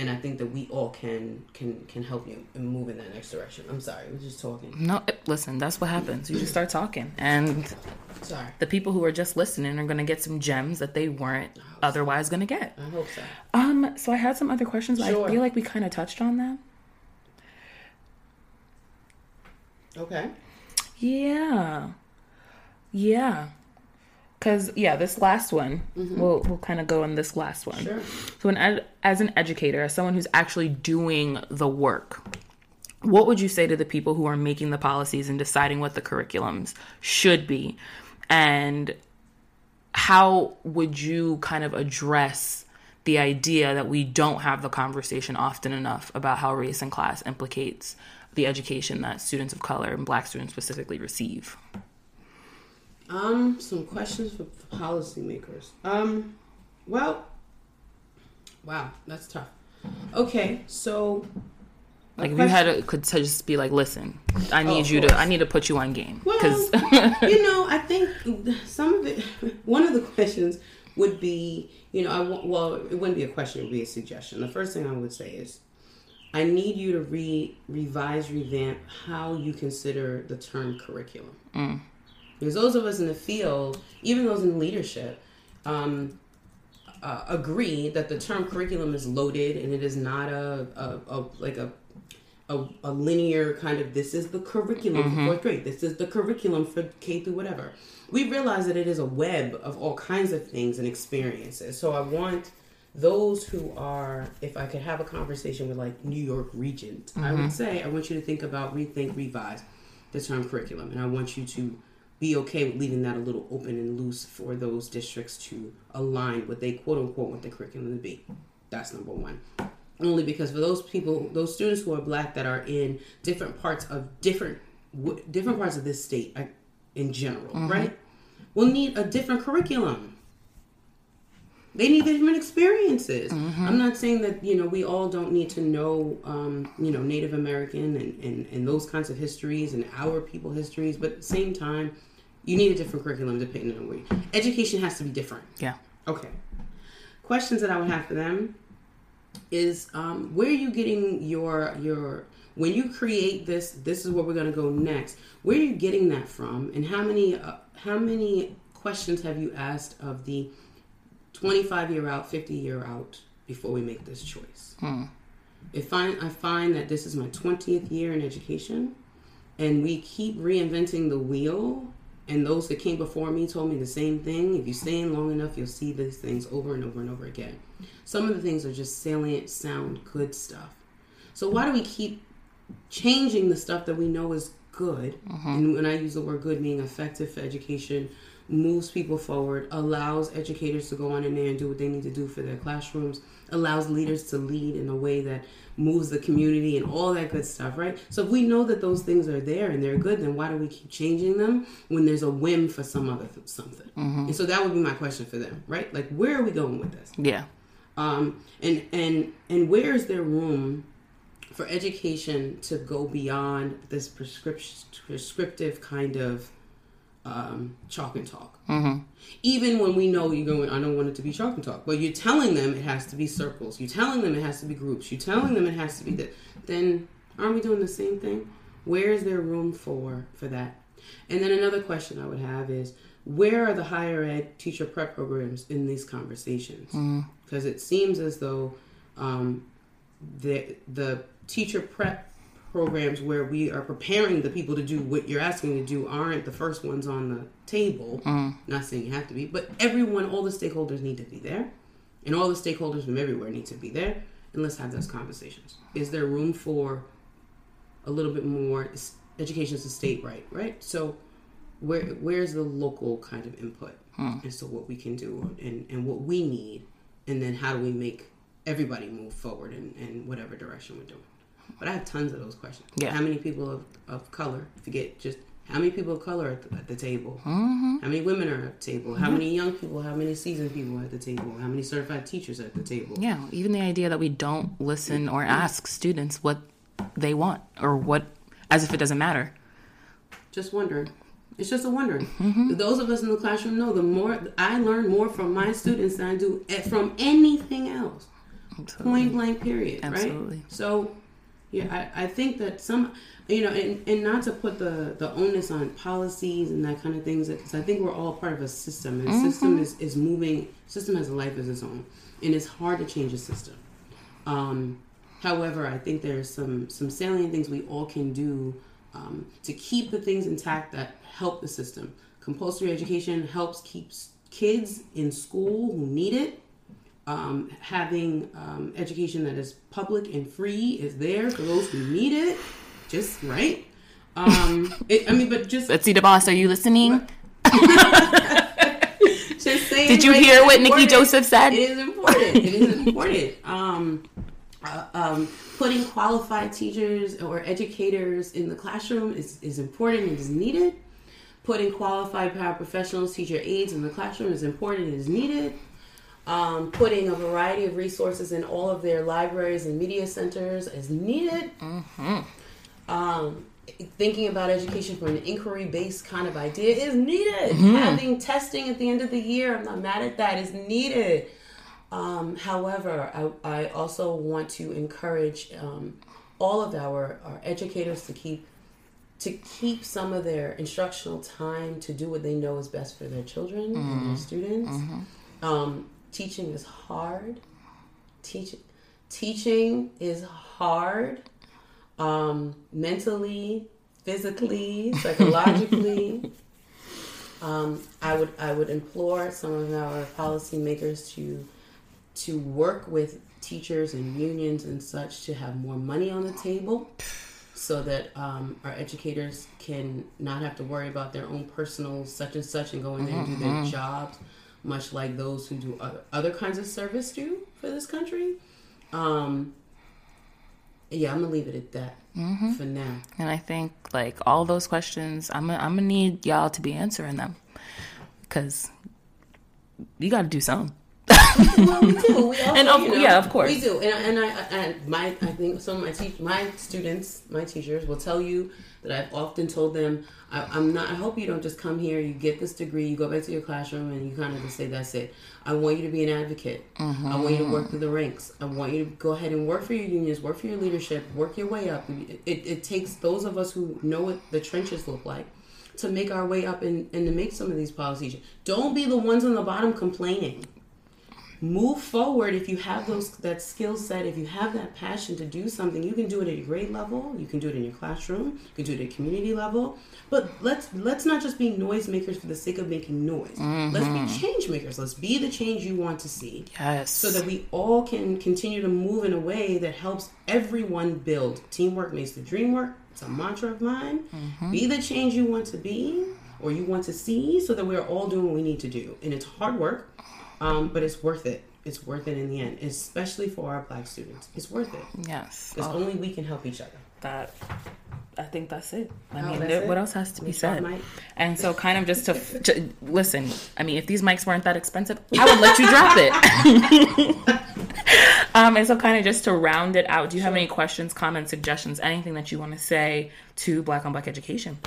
Speaker 3: And I think that we all can can can help you and move in that next direction. I'm sorry, we're just talking.
Speaker 2: No, listen, that's what happens. You just start talking, and
Speaker 3: Sorry.
Speaker 2: the people who are just listening are going to get some gems that they weren't otherwise going to get.
Speaker 3: I hope so.
Speaker 2: Um, so I had some other questions. but
Speaker 3: Sure.
Speaker 2: I feel like we kind of touched on them.
Speaker 3: Okay.
Speaker 2: Yeah, yeah. Cause yeah, this last one, mm-hmm. we'll we'll kind of go on this last one.
Speaker 3: Sure.
Speaker 2: So, an as an educator, as someone who's actually doing the work, what would you say to the people who are making the policies and deciding what the curriculums should be, and how would you kind of address the idea that we don't have the conversation often enough about how race and class implicates the education that students of color and black students specifically receive?
Speaker 3: Um, some questions for policymakers. Um, well, wow, that's tough. Okay, so
Speaker 2: Like if you had to, could to just be like, listen, I need
Speaker 3: of
Speaker 2: you to. I need to put you on game
Speaker 3: Well,
Speaker 2: because
Speaker 3: you know, I think some of it. One of the questions would be, you know, I want. Well, it wouldn't be a question; it would be a suggestion. The first thing I would say is, I need you to re revise, revamp how you consider the term curriculum. Because those of us in the field, even those in leadership, um, uh, agree that the term curriculum is loaded and it is not a, a, a like a a, a linear kind of this is the curriculum for fourth grade this is the curriculum for k through whatever. We realize that it is a web of all kinds of things and experiences. So i want those who are if i could have a conversation with like new york regent i would say i want you to think about rethink revise the term curriculum. And i want you to be okay with leaving that a little open and loose for those districts to align what they quote unquote want the curriculum to be. That's number one. Only because for those people those students who are black that are in different parts of different different parts of this state in general right? Will need a different curriculum. They need different experiences. I'm not saying that you know we all don't need to know um, you know native american and, and, and those kinds of histories and our people histories but at the same time you need a different curriculum depending on where you, education has to be different
Speaker 2: yeah,
Speaker 3: Okay. Questions that I would have for them is um, where are you getting your your when you create this? This is where we're going to go next. Where are you getting that from? And how many uh, how many questions have you asked of the twenty five year out, fifty year out before we make this choice? If I I find that this is my twentieth year in education, and we keep reinventing the wheel and those that came before me told me the same thing. If you stay in long enough you'll see these things over and over and over again. Some of the things are just salient sound good stuff. So why do we keep changing the stuff that we know is good, mm-hmm. and when I use the word good, meaning effective for education, moves people forward, allows educators to go on in there and do what they need to do for their classrooms, allows leaders to lead in a way that moves the community and all that good stuff, right? So if we know that those things are there and they're good, then why do we keep changing them when there's a whim for some other th- something? And so that would be my question for them, right? Like, where are we going with this?
Speaker 2: Yeah.
Speaker 3: um, and and and where is there room for education to go beyond this prescriptive kind of um, chalk and talk? Mm-hmm. Even when we know you're going, I don't want it to be chalk and talk, but you're telling them it has to be circles. You're telling them it has to be groups. You're telling them it has to be that. Then aren't we doing the same thing? Where is there room for for that? And then another question I would have is where are the higher ed teacher prep programs in these conversations? Because it seems as though um, the the teacher prep programs where we are preparing the people to do what you're asking to do aren't the first ones on the table. Mm. Not saying you have to be, but everyone, all the stakeholders need to be there, and all the stakeholders from everywhere need to be there. And let's have those conversations. Is there room for a little bit more? Education is a state right, right? So where where's the local kind of input hmm. as to what we can do and, and what we need and then how do we make everybody move forward in, in whatever direction we're doing but i have tons of those questions
Speaker 2: Yeah.
Speaker 3: how many people of, of color forget just how many people of color are at the, at the table mm-hmm. how many women are at the table how mm-hmm. many young people how many seasoned people are at the table how many certified teachers are at the table
Speaker 2: Yeah. Even the idea that we don't listen or ask students what they want or what, as if it doesn't matter.
Speaker 3: just wondering. It's just a wondering. Mm-hmm. Those of us in the classroom know the more I learn more from my students than I do eh, from anything else. Point blank, period.
Speaker 2: Absolutely.
Speaker 3: Right. So, yeah, I, I think that some, you know, and, and not to put the the onus on policies and that kind of things, because I think we're all part of a system, and the system is is moving. System has a life of its own, and it's hard to change a system. Um, however, I think there's some some salient things we all can do um, to keep the things intact that help the system. Compulsory education helps keep kids in school who need it. Um, having um, education that is public and free is there for those who need it. Just right. Um, it, I mean, but just
Speaker 2: Betsy DeVos, are you listening?
Speaker 3: just saying.
Speaker 2: Did you
Speaker 3: like,
Speaker 2: hear what Nikki. Joseph said?
Speaker 3: It is important. It is important. Um, uh, um, putting qualified teachers or educators in the classroom is, is important and is needed. Putting qualified paraprofessionals, teacher aides in the classroom is important and is needed. Um, putting a variety of resources in all of their libraries and media centers is needed. Um, thinking about education from an inquiry based kind of idea is needed. Having testing at the end of the year, I'm not mad at that, is needed. Um, however, I, I also want to encourage um, all of our, our educators to keep to keep some of their instructional time to do what they know is best for their children and their students. Um, teaching is hard. Teach, teaching is hard. Um, mentally, physically, psychologically. um, I would I would implore some of our policymakers to to work with teachers and unions and such to have more money on the table so that um, our educators can not have to worry about their own personal such and such and go in there and do their jobs, much like those who do other, other kinds of service do for this country. Um, yeah, I'm gonna leave it at that for now.
Speaker 2: And I think like all those questions, I'm gonna, I'm gonna need y'all to be answering them because you got to do something.
Speaker 3: well, we do. We also,
Speaker 2: And of-
Speaker 3: you know,
Speaker 2: yeah, of course.
Speaker 3: we do. And, and I, and my, I think some of my teach, my students, my teachers will tell you that I've often told them, I, I'm not. I hope you don't just come here, you get this degree, you go back to your classroom, and you kind of just say that's it. I want you to be an advocate. I want you to work mm-hmm. through the ranks. I want you to go ahead and work for your unions, work for your leadership, work your way up. It, it, it takes those of us who know what the trenches look like to make our way up and, and to make some of these policies. Don't be the ones on the bottom complaining move forward. If you have those that skill set if you have that passion to do something you can do it at your grade level. You can do it in your classroom. You can do it at a community level. But let's let's not just be noisemakers for the sake of making noise. Let's be mm-hmm. change makers. Let's be the change you want to see.
Speaker 2: Yes.
Speaker 3: so that we all can continue to move in a way that helps everyone build. Teamwork makes the dream work. It's a mantra of mine. Mm-hmm. Be the change you want to be or you want to see so that we're all doing what we need to do. And it's hard work, um, but it's worth it. It's worth it in the end, especially for our black students. It's worth it.
Speaker 2: Yes.
Speaker 3: Because
Speaker 2: Oh,
Speaker 3: only we can help each other.
Speaker 2: that I think that's it. I
Speaker 3: Oh,
Speaker 2: mean,
Speaker 3: that's
Speaker 2: there-
Speaker 3: it?
Speaker 2: what else has to be
Speaker 3: Let
Speaker 2: said?
Speaker 3: mic.
Speaker 2: And so, kind of just to, to listen. I mean, if these mics weren't that expensive, I would let you drop it. um, and so, kind of just to round it out, do you have any questions, comments, suggestions, anything that you want to say to Black on Black education?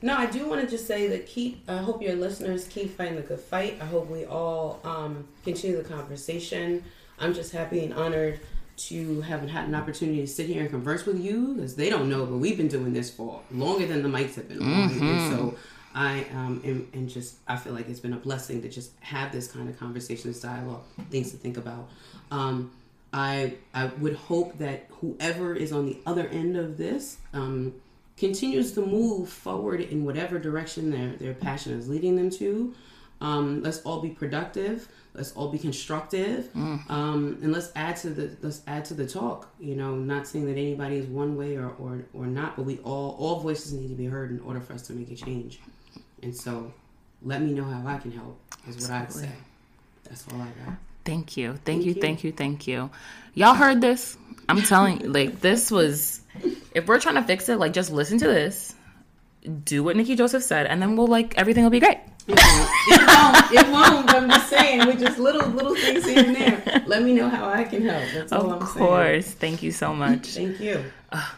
Speaker 3: No, I do want to just say that keep. I hope your listeners keep fighting the good fight. I hope we all um, continue the conversation. I'm just happy and honored to have had an opportunity to sit here and converse with you because they don't know, but we've been doing this for longer than the mics have been on. And so I um, am, and just I feel like it's been a blessing to just have this kind of conversation, this dialogue, things to think about. Um, I I would hope that whoever is on the other end of this um, continues to move forward in whatever direction their their passion is leading them to. Um, let's all be productive. Let's all be constructive, um, and let's add to the let's add to the talk. You know, not saying that anybody is one way or, or or not, but we all all voices need to be heard in order for us to make a change. And so, let me know how I can help. Is what I'd say. That's all I got.
Speaker 2: Thank you. Thank, you,
Speaker 3: you.
Speaker 2: Thank you. Thank you. Y'all heard this? I'm telling you, like, this was, if we're trying to fix it, like, just listen to this, do what Nikki Joseph said, and then we'll, like, everything will be great.
Speaker 3: It won't. It won't. I'm just saying, with just little little things here and there. Let me know how I can help. That's all
Speaker 2: Of
Speaker 3: I'm saying.
Speaker 2: course. Thank you so much.
Speaker 3: Thank you.
Speaker 2: Ugh,